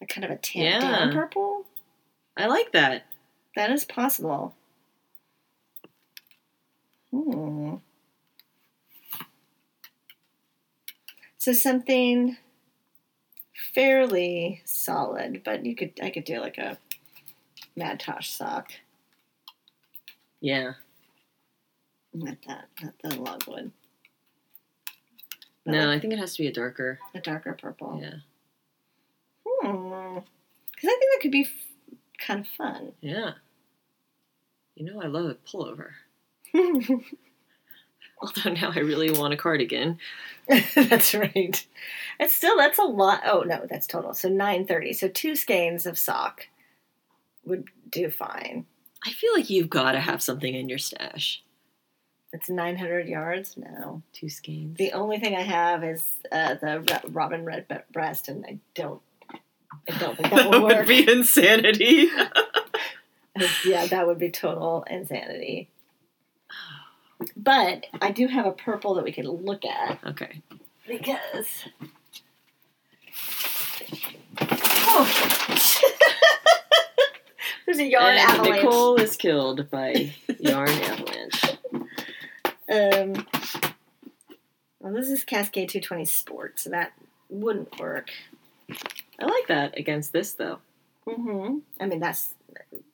A kind of a tan Yeah. down purple? I like that. That is possible. Hmm. So something fairly solid, but you could I could do like a Mad Tosh sock. Yeah. Not that, not the logwood. No, I think it has to be a darker. a darker purple. Yeah. Hmm. Because I think that could be f- kind of fun. Yeah. You know, I love a pullover. [LAUGHS] [LAUGHS] Although now I really want a cardigan. [LAUGHS] that's right. It's still that's a lot. Oh no, that's total. So nine thirty. So two skeins of sock would do fine. I feel like you've got to have something in your stash. It's nine hundred yards. No, Two skeins. the only thing I have is uh, the Robin Red Breast, and I don't. I don't think that, [LAUGHS] that would work. be insanity. yeah, that would be total insanity. But I do have a purple that we could look at okay. because. Oh. [LAUGHS] There's a yarn and avalanche. Nicole is killed by yarn [LAUGHS] avalanche. Um, well, this is Cascade 220 Sport, so that wouldn't work. I like that against this though. Mm-hmm. I mean, that's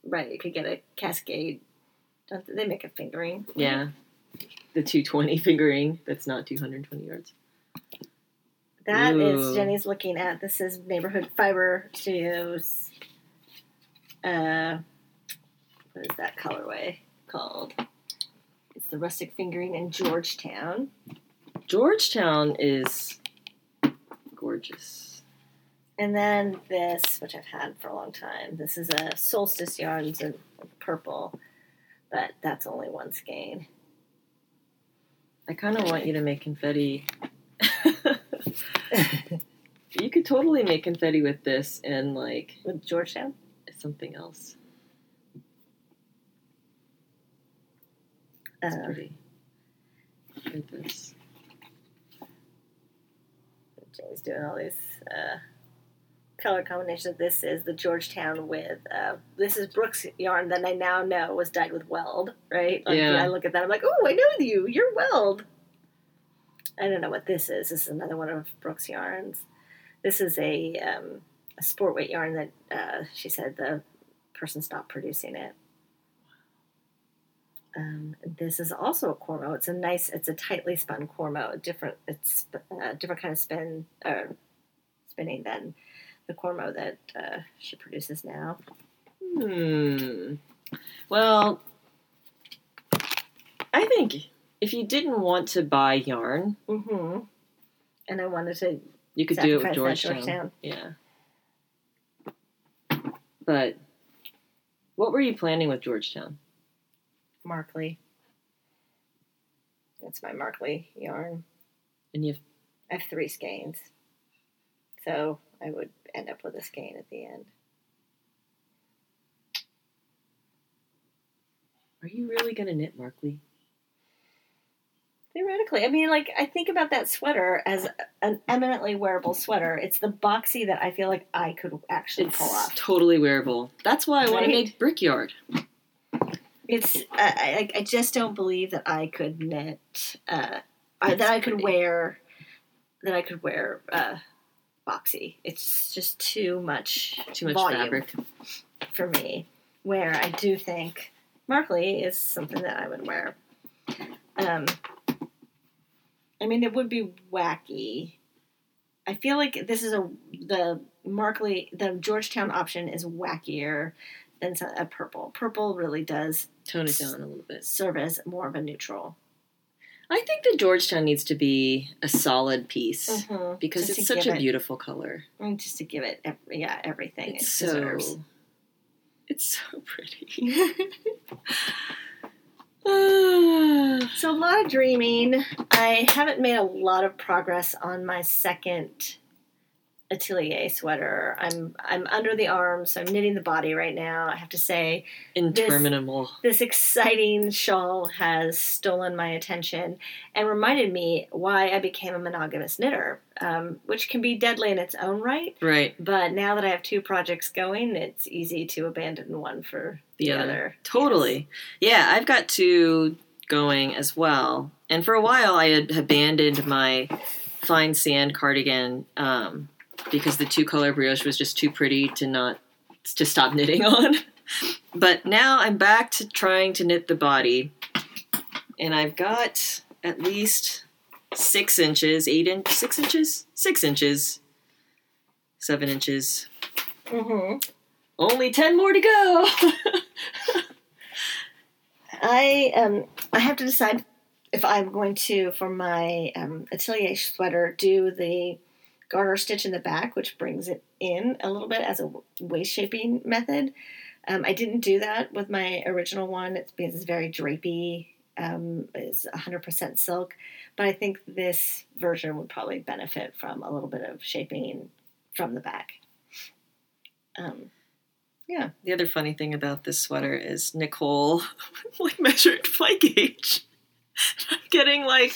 right. You could get a Cascade. Don't they make a fingering? Yeah. The 220 fingering that's not 220 yards. That is Ooh. Jenny's looking at. This is Neighborhood Fiber Studios. Uh, what is that colorway called? It's the rustic fingering in Georgetown. Georgetown is gorgeous. And then this, which I've had for a long time. This is a solstice yarns in purple, but that's only one skein. I kind of want you to make confetti. [LAUGHS] you could totally make confetti with this and like With Georgetown? something else. Uh, It's pretty. Look at this. Jenny's doing all these uh, color combinations. This is the Georgetown with, uh, this is Brooke's yarn that I now know was dyed with weld, right? Like, Yeah. I look at that, I'm like, oh, I know you. You're weld. I don't know what this is. This is another one of Brooke's yarns. This is a, um, a sport weight yarn that uh, she said the person stopped producing it. Um, this is also a Cormo. It's a nice, it's a tightly spun Cormo. Different, it's a different kind of spin or spinning than the Cormo that uh, she produces now. Hmm. Well, I think if you didn't want to buy yarn, Mm-hmm. And I wanted to you could do it with Georgetown. Georgetown. Yeah. But what were you planning with Georgetown? Markley. That's my Markley yarn. And you've I have three skeins. So I would end up with a skein at the end. are you really gonna knit Markley? Theoretically, I mean, like I think about that sweater as an eminently wearable sweater. It's the boxy that I feel like I could actually It's pull off. totally wearable. That's why I want to make Brickyard. It's I, I, I just don't believe that I could knit uh, that I could wear that I could wear uh, boxy. It's just too much Too much volume fabric. for me. Where I do think Markley is something that I would wear. Um, I mean, it would be wacky. I feel like this is a the Markley the Georgetown option is wackier than a purple. Purple really does Tone it down a little bit. serve as more of a neutral I think the Georgetown needs to be a solid piece mm-hmm. because Just it's such a it- beautiful color. just to give it ev- yeah everything It's it so deserves. it's so [LAUGHS] pretty. [LAUGHS] So a lot of dreaming. I haven't made a lot of progress on my second atelier sweater. I'm I'm under the arm, so I'm knitting the body right now. I have to say Interminable. this exciting shawl has stolen my attention and reminded me why I became a monogamous knitter, um, which can be deadly in its own right. Right. But now that I have two projects going, it's easy to abandon one for the, The other. other. Totally. Yeah, I've got two going as well. And for a while, I had abandoned my fine sand cardigan um, because the two color brioche was just too pretty to not to stop knitting [LAUGHS] on. but now I'm back to trying to knit the body, and I've got at least six inches, eight inch, six inches, six inches, seven inches. Mm-hmm. Only ten more to go. [LAUGHS] I um I have to decide if I'm going to for my um, atelier sweater do the garter stitch in the back, which brings it in a little bit as a waist shaping method. Um, I didn't do that with my original one. It's because it's very drapey. Um, it's 100% silk, but I think this version would probably benefit from a little bit of shaping from the back. Um, yeah. The other funny thing about this sweater is Nicole [LAUGHS] like measured my gauge. I'm getting like,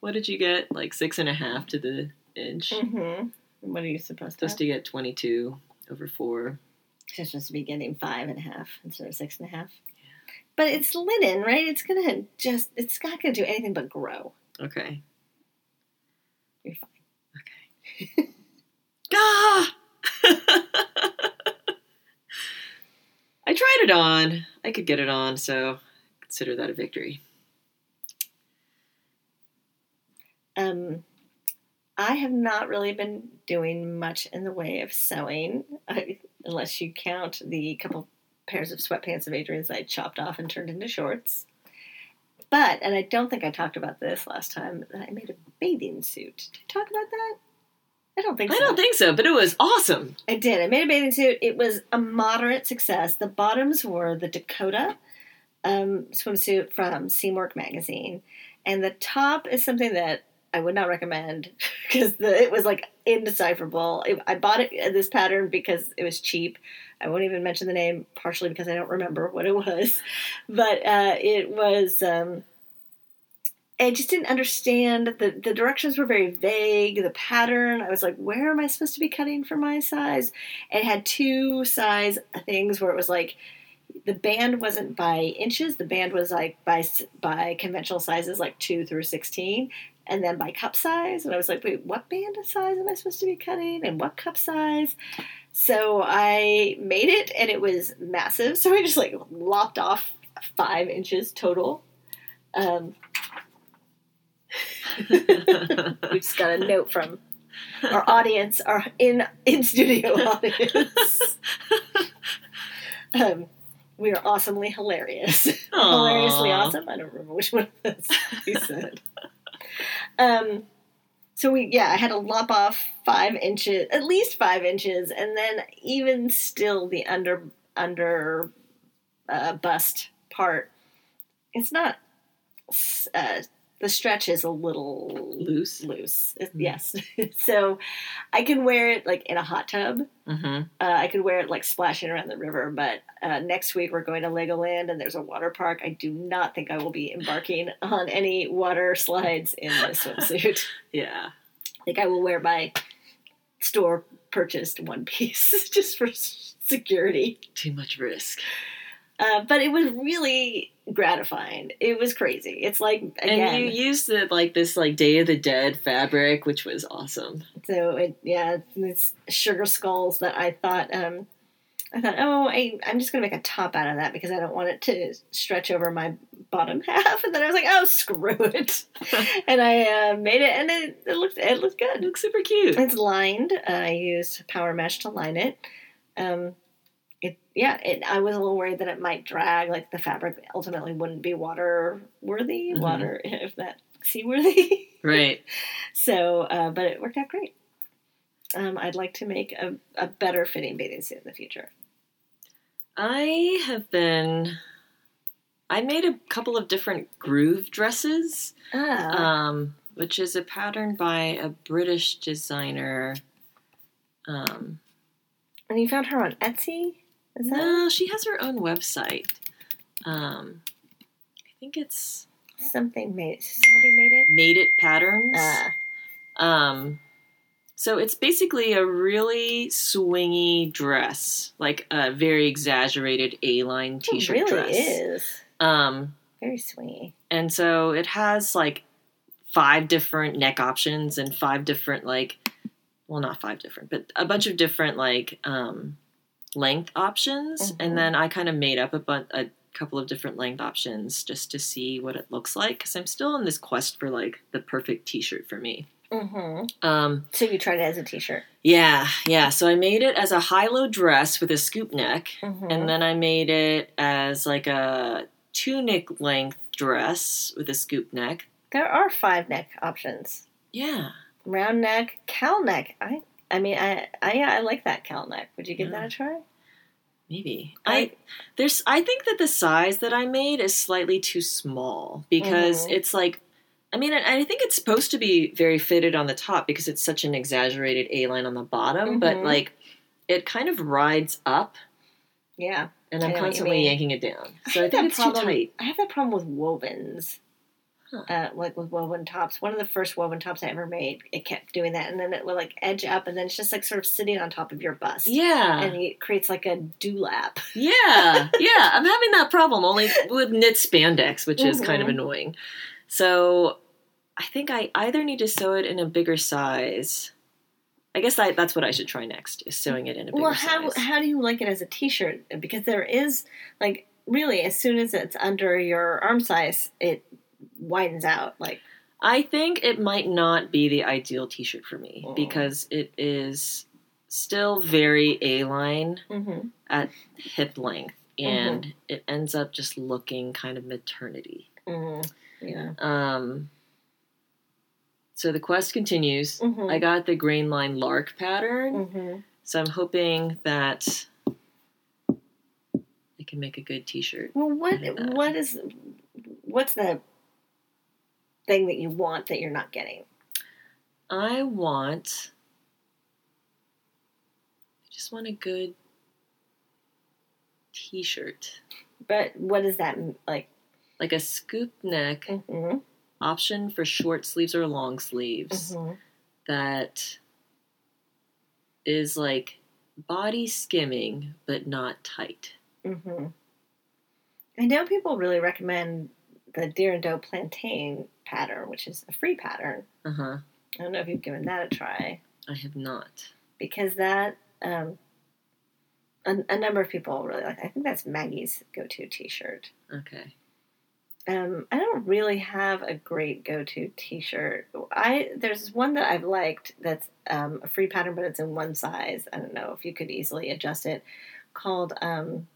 what did you get? Like six and a half to the inch. mm-hmm. What are you supposed to? Supposed to get 22 over four. You're supposed to be getting five and a half instead of six and a half. But it's linen, right? It's gonna just it's not gonna do anything but grow. Okay. You're fine. Okay. [LAUGHS] ah! [LAUGHS] I tried it on. I could get it on, so consider that a victory. Um I have not really been doing much in the way of sewing, [LAUGHS] unless you count the couple pairs of sweatpants of Adrian's I chopped off and turned into shorts. But, and I don't think I talked about this last time, that I made a bathing suit. Did I talk about that? I don't think I so. don't think so, but it was awesome. I did. I made a bathing suit. It was a moderate success. The bottoms were the Dakota um, swimsuit from Seamwork magazine, and the top is something that I would not recommend [LAUGHS] because it was like indecipherable. It, I bought it this pattern because it was cheap. I won't even mention the name, partially because I don't remember what it was, [LAUGHS] but uh, it was. Um, I just didn't understand the the directions were very vague. The pattern, I was like, where am I supposed to be cutting for my size? It had two size things where it was like the band wasn't by inches. The band was like by by conventional sizes, like two through sixteen, and then by cup size. And I was like, wait, what band size am I supposed to be cutting, and what cup size? So I made it, and it was massive. So I just like lopped off five inches total. Um, [LAUGHS] we just got a note from our audience, our in in studio [LAUGHS] audience. [LAUGHS] um, we are awesomely hilarious. Hilariously awesome. I don't remember which one of those he said. Um, so we yeah, I had to lop off five inches, at least five inches, and then even still the under under uh, bust part. It's not. Uh, the stretch is a little Loose. Loose, Mhm. yes. [LAUGHS] so I can wear it like in a hot tub. Mm-hmm. Uh, I could wear it like splashing around the river, but uh, next week we're going to Legoland and there's a water park. I do not think I will be embarking [LAUGHS] on any water slides in this swimsuit. [LAUGHS] Yeah. I think I will wear my store purchased one piece just for security. Too much risk. Uh, but it was really gratifying. It was crazy. It's like again, And you used the like this like Day of the Dead fabric, which was awesome. So it, yeah, it's sugar skulls that I thought, um, I thought, oh, I, I'm just gonna make a top out of that because I don't want it to stretch over my bottom [LAUGHS] half. And then I was like, oh, screw it, [LAUGHS] and I uh, made it, and it, it looked it looked good. It looks super cute. It's lined. Uh, I used power mesh to line it. Um, it yeah, it, I was a little worried that it might drag, like the fabric ultimately wouldn't be water worthy, Mhm. water if that seaworthy. [LAUGHS] Right. So, uh, but it worked out great. Um, I'd like to make a, a better fitting bathing suit in the future. I have been. I made a couple of different groove dresses, Ah, um, which is a pattern by a British designer. Um, and you found her on Etsy? Is that no, she has her own website. Um, I think it's something made? Somebody made it. Made It Patterns. Ah, Um, so it's basically a really swingy dress, like a very exaggerated A-line t-shirt really dress. is Um, very swingy. and so it has like five different neck options and five different like, well, not five different, but a bunch of different like um, length options. Mhm. And then I kind of made up a, bun- a couple of different length options just to see what it looks like because I'm still in this quest for like the perfect t-shirt for me. Mm-hmm. Um, So you tried it as a t-shirt. Yeah, yeah. So I made it as a high-low dress with a scoop neck, Mhm. and then I made it as like a tunic length dress with a scoop neck. there are five neck options: Yeah, round neck, cowl neck. I, I mean, I, I, yeah, I like that cowl neck. Would you give Yeah. that a try? maybe. I- I there's I think that the size that I made is slightly too small because Mhm. it's like. I mean, and I think it's supposed to be very fitted on the top because it's such an exaggerated A line on the bottom, but Mhm. like it kind of rides up, Yeah. and I I'm know what you constantly yanking it down. So I, have think it's problem- too tight. I have that problem with wovens. Huh. Uh, like with woven tops. One of the first woven tops I ever made, it kept doing that, and then it would like edge up, and then it's just like sort of sitting on top of your bust. Yeah. And it creates like a dewlap. [LAUGHS] Yeah, yeah, I'm having that problem only with knit spandex, which is kind of Mhm. annoying. So I think I either need to sew it in a bigger size. I guess I, that's what I should try next is sewing it in a bigger size. Well, how size. how do you like it as a T-shirt? Because there is like really, as soon as it's under your arm size, it widens out. Like I think it might not be the ideal T-shirt for me Mm. because it is still very A-line mhm. at hip length, and it ends up just looking kind of maternity. Mhm. yeah. Um, so the quest continues. Mhm. I got the Grainline lark pattern, Mhm. so I'm hoping that I can make a good T-shirt. Well, what that. what is what's the thing that you want that you're not getting? I want. I just want a good T-shirt, But what is that like? like a scoop neck Mhm. option for short sleeves or long sleeves Mhm. that is like body skimming but not tight. hmm I know people really recommend the deer and doe plantain pattern, which is a free pattern. Uh huh. I don't know if you've given that a try I have not. because that um, a, a number of people really like. I think that's Maggie's go-to T-shirt. Okay. Um, I don't really have a great go-to T-shirt. I there's one that I've liked that's um, a free pattern, but it's in one size. I don't know if you could easily adjust it. Called um,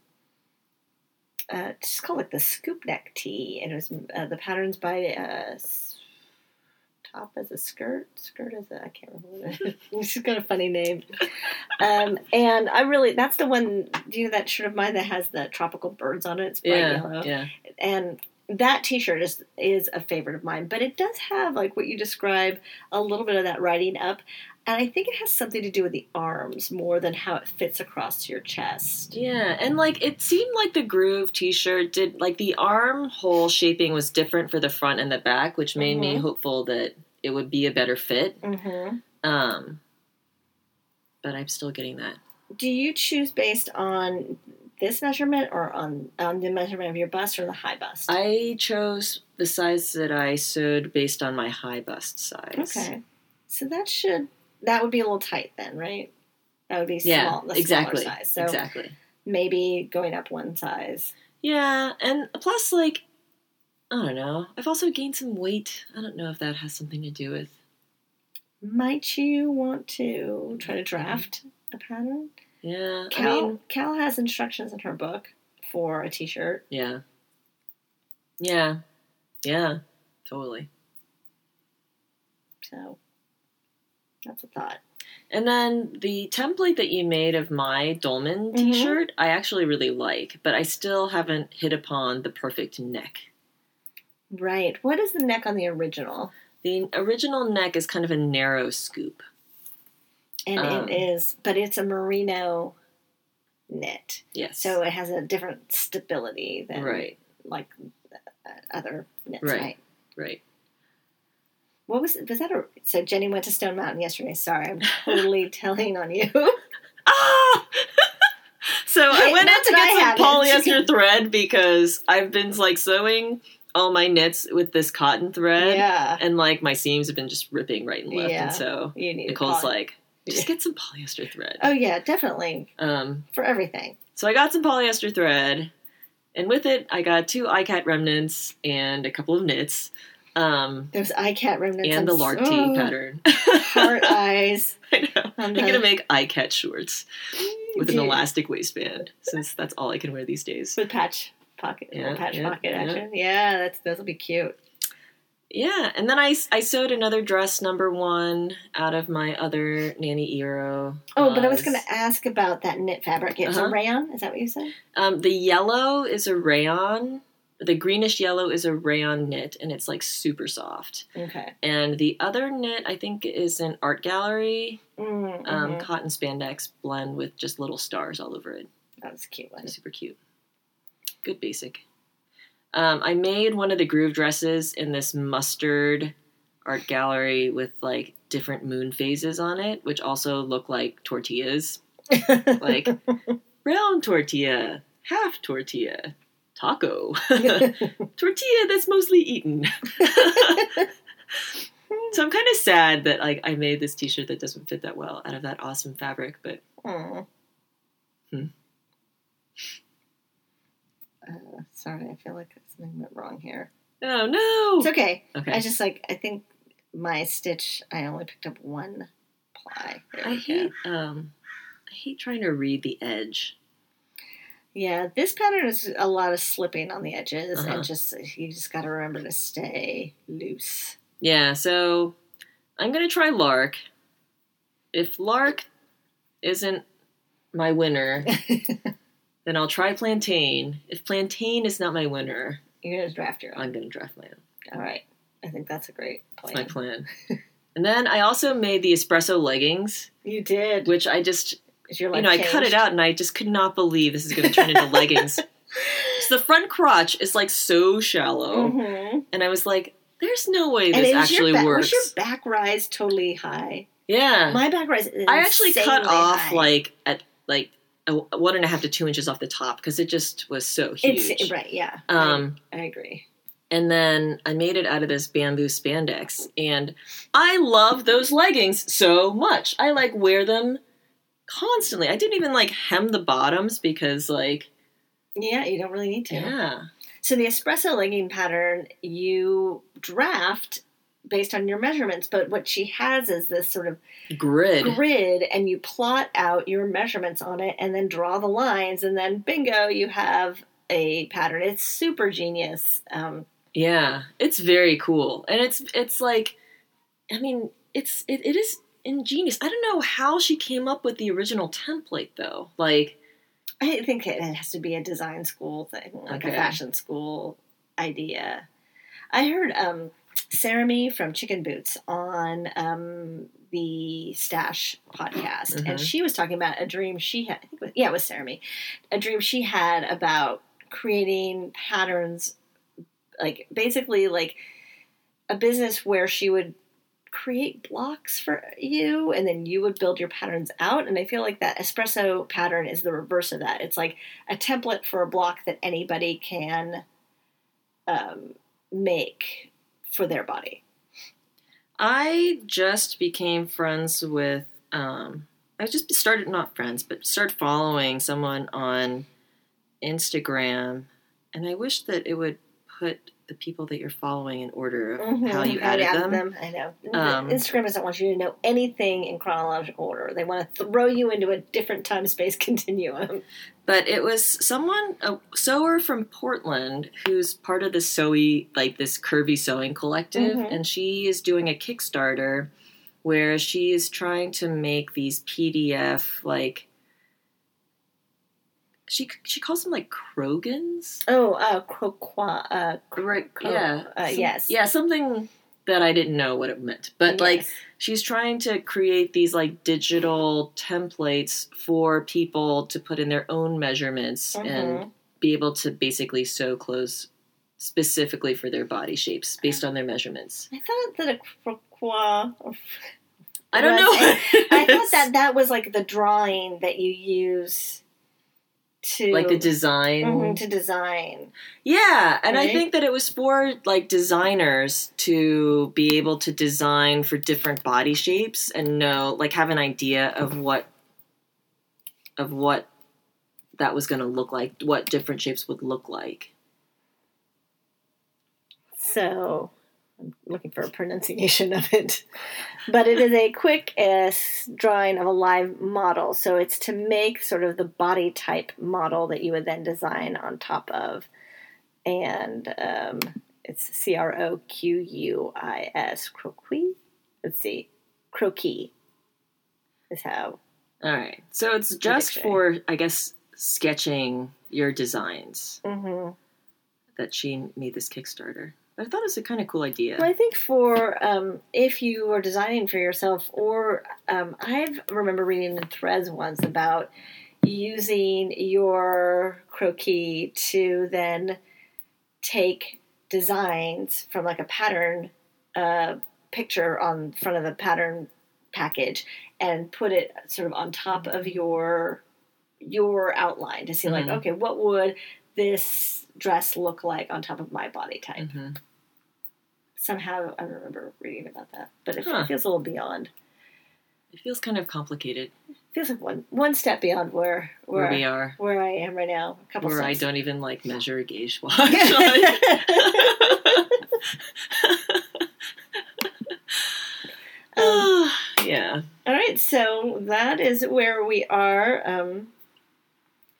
uh, it's called like the scoop neck tee, and it was uh, the patterns by uh, top as a skirt, skirt as a I can't remember. What it is. [LAUGHS] it's just got a funny name. Um, and I really that's the one. Do you know that shirt of mine that has the tropical birds on it? It's bright Yeah. yellow Yeah. and that t-shirt is is a favorite of mine but it does have like what you describe a little bit of that riding up and i think it has something to do with the arms more than how it fits across your chest Yeah, and like it seemed like the Groove T-shirt did like the armhole shaping was different for the front and the back, which made me Mhm. hopeful that it would be a better fit. mm-hmm. Um, but I'm still getting that. do you choose based on this measurement or on on the measurement of your bust or the high bust I chose the size that I sewed based on my high bust size. okay so that should that would be a little tight then right that would be Yeah, small the exactly. smaller size so Exactly. maybe going up one size Yeah, and plus, like, I don't know. I've also gained some weight. I don't know if that has something to do with. Might you want to try to draft a pattern? Yeah, Cal, I mean, Cal has instructions in her book for a t-shirt. yeah, yeah, yeah, totally. So that's a thought. And then the template that you made of my Dolman Mhm. T-shirt, I actually really like, but I still haven't hit upon the perfect neck. Right. What is the neck on the original? The original neck is kind of a narrow scoop. And Um, it is, but it's a merino knit, Yes. so it has a different stability than right, like uh, other knits. Right. Right. right. What was was that? A, so Jenny went to Stone Mountain yesterday. Sorry, I'm [LAUGHS] totally telling on you. Ah! [LAUGHS] so I went out to get some polyester [LAUGHS] thread because I've been like sewing all my knits with this cotton thread, yeah, and like my seams have been just ripping right and left, Yeah. and so. Nicole's like, just get some polyester thread. oh yeah, definitely Um, for everything. so I got some polyester thread, and with it, I got two ikat remnants and a couple of knits, um, Those ikat remnants and the lark so- tee pattern. Heart [LAUGHS] eyes. I know. I'm gonna make ikat shorts with an elastic waistband, since that's all I can wear these days. with patch pocket, Yeah, patch yeah, pocket yeah. action. Yeah, that's those will be cute. Yeah, and then I, I sewed another dress number one out of my other Nani Iro. Oh, but I was going to ask about that knit fabric. It's Uh-huh. a rayon. Is that what you said? Um, the yellow is a rayon. The greenish yellow is a rayon knit, and it's like super soft. Okay. And the other knit, I think, is an art gallery Mm, um, mhm. cotton spandex blend with just little stars all over it. that was a cute one. Super cute. Good basic. Um, I made one of the groove dresses in this mustard art gallery with like different moon phases on it, which also look like tortillas. [LAUGHS] Like round tortilla, half tortilla, taco, [LAUGHS] tortilla that's mostly eaten. [LAUGHS] so I'm kind of sad that like I made this T-shirt that doesn't fit that well out of that awesome fabric, but Mm. Hmm. Uh, sorry, I feel like something went wrong here. oh no. It's okay. Okay. I just like I think my stitch. I only picked up one ply. I go. hate um I hate trying to read the edge. Yeah, this pattern is a lot of slipping on the edges, Uh-huh. and just you just got to remember to stay loose. Yeah, so I'm gonna try Lark. If Lark isn't my winner, [LAUGHS] then I'll try Plantain. If Plantain is not my winner, You're gonna draft your own. I'm gonna draft my own. All right, I think that's a great That's plan. my plan. [LAUGHS] and then I also made the espresso leggings, You did. which I just Is your you know, I cut it out and I just could not believe this is gonna turn into leggings. [LAUGHS] So the front crotch is like so shallow. Mhm. And I was like, there's no way this is actually back, works. Was your back rise totally high? yeah. My back rise. Is I actually cut off high. like at like a, one and a half to two inches off the top because it just was so huge. It's right. Yeah. Um, I, I agree. and then I made it out of this bamboo spandex, and I love those leggings so much. I like wear them constantly. I didn't even like hem the bottoms because like Yeah, you don't really need to. yeah. So the espresso legging pattern you draft based on your measurements, but what she has is this sort of Grid. grid and you plot out your measurements on it and then draw the lines and then bingo you have a pattern. It's super genius. Um, Yeah, it's very cool, and it's it's like, I mean, it's it, it is ingenious. I don't know how she came up with the original template though. Like, I think it has to be a design school thing, like Okay. a fashion school idea. I heard um, Mee from Chicken Boots on um, the Stash podcast, and Mhm. she was talking about a dream she had. I think it was, yeah, it was Mee, a dream she had about creating patterns, like basically like a business where she would create blocks for you and then you would build your patterns out and i feel like that espresso pattern is the reverse of that it's like a template for a block that anybody can um, make for their body I just became friends with. Um, I just started not friends, but started following someone on Instagram, and I wish that it would put the people that you're following in order of how you Mhm, added add them. i know Um, instagram doesn't want you to know anything in chronological order they want to throw you into a different time space [LAUGHS] continuum But it was someone, a sewer from Portland, who's part of the sewy, like this curvy sewing collective, Mhm. and she is doing a Kickstarter where she is trying to make these PDF like. She she calls them like Krogans. oh uh croquois uh Right, cro- yeah. uh, Some- yes Yeah, something that I didn't know what it meant. But like she's trying to create these like digital templates for people to put in their own measurements Mhm. and be able to basically sew clothes specifically for their body shapes based on their measurements. i thought that a croquois I don't know. a- what it I thought that that was like the drawing that you use to like the design. Mhm, to design. Yeah, and I think that it was for like designers to be able to design for different body shapes and know like have an idea of what of what that was going to look like, what different shapes would look like. So I'm looking for a pronunciation of it. But it is a quick drawing of a live model. So it's to make sort of the body type model that you would then design on top of. And um, it's C R O Q U I S, croquis. Let's see, croquis is how. All right. So it's just for I guess sketching your designs hmm that she made this Kickstarter. I thought it was a kind of cool idea. Well, I think for um, if you are designing for yourself, or um, I remember reading in threads once about using your croquis to then take designs from like a pattern uh, picture on front of the pattern package and put it sort of on top of your your outline to see like Mhm. okay what would this dress look like on top of my body type Mhm. somehow I remember reading about that, but it, Huh. feels a little beyond. It feels kind of complicated It feels like one one step beyond where where, where we are. where I am right now. A couple Where I don't even like measure a gauge swatch. Um, [LAUGHS] [LAUGHS] yeah. all right, so that is where we are. Um,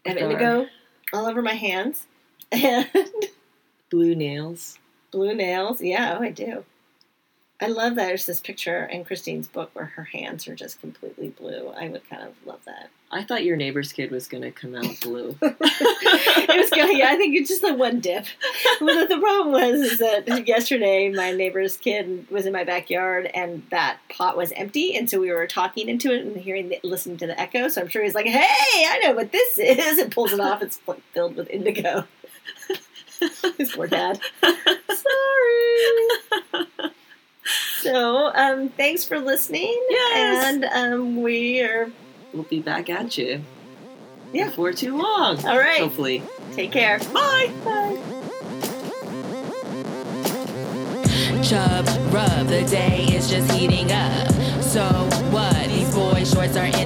I have indigo all over my hands and [LAUGHS] Blue nails. blue nails. Yeah, oh, I do. I love that there's this picture in Kristine's book where her hands are just completely blue. I would kind of love that. I thought your neighbor's kid was going to come out blue. [LAUGHS] it was going. Yeah, I think it's just the one dip. Well, the problem was is that yesterday my neighbor's kid was in my backyard and that pot was empty, and so we were talking into it and hearing, the, listening to the echo. So I'm sure he's like, "Hey, I know what this is," and pulls it off. It's filled with indigo. [LAUGHS] His poor dad. [LAUGHS] Sorry. So, um, thanks for listening. Yes. And um, we are We'll be back at you. Yeah. Before too long. all right. Hopefully. Take care. Bye. Bye. Chub rub, the day is just heating up. So what? These boy shorts are inching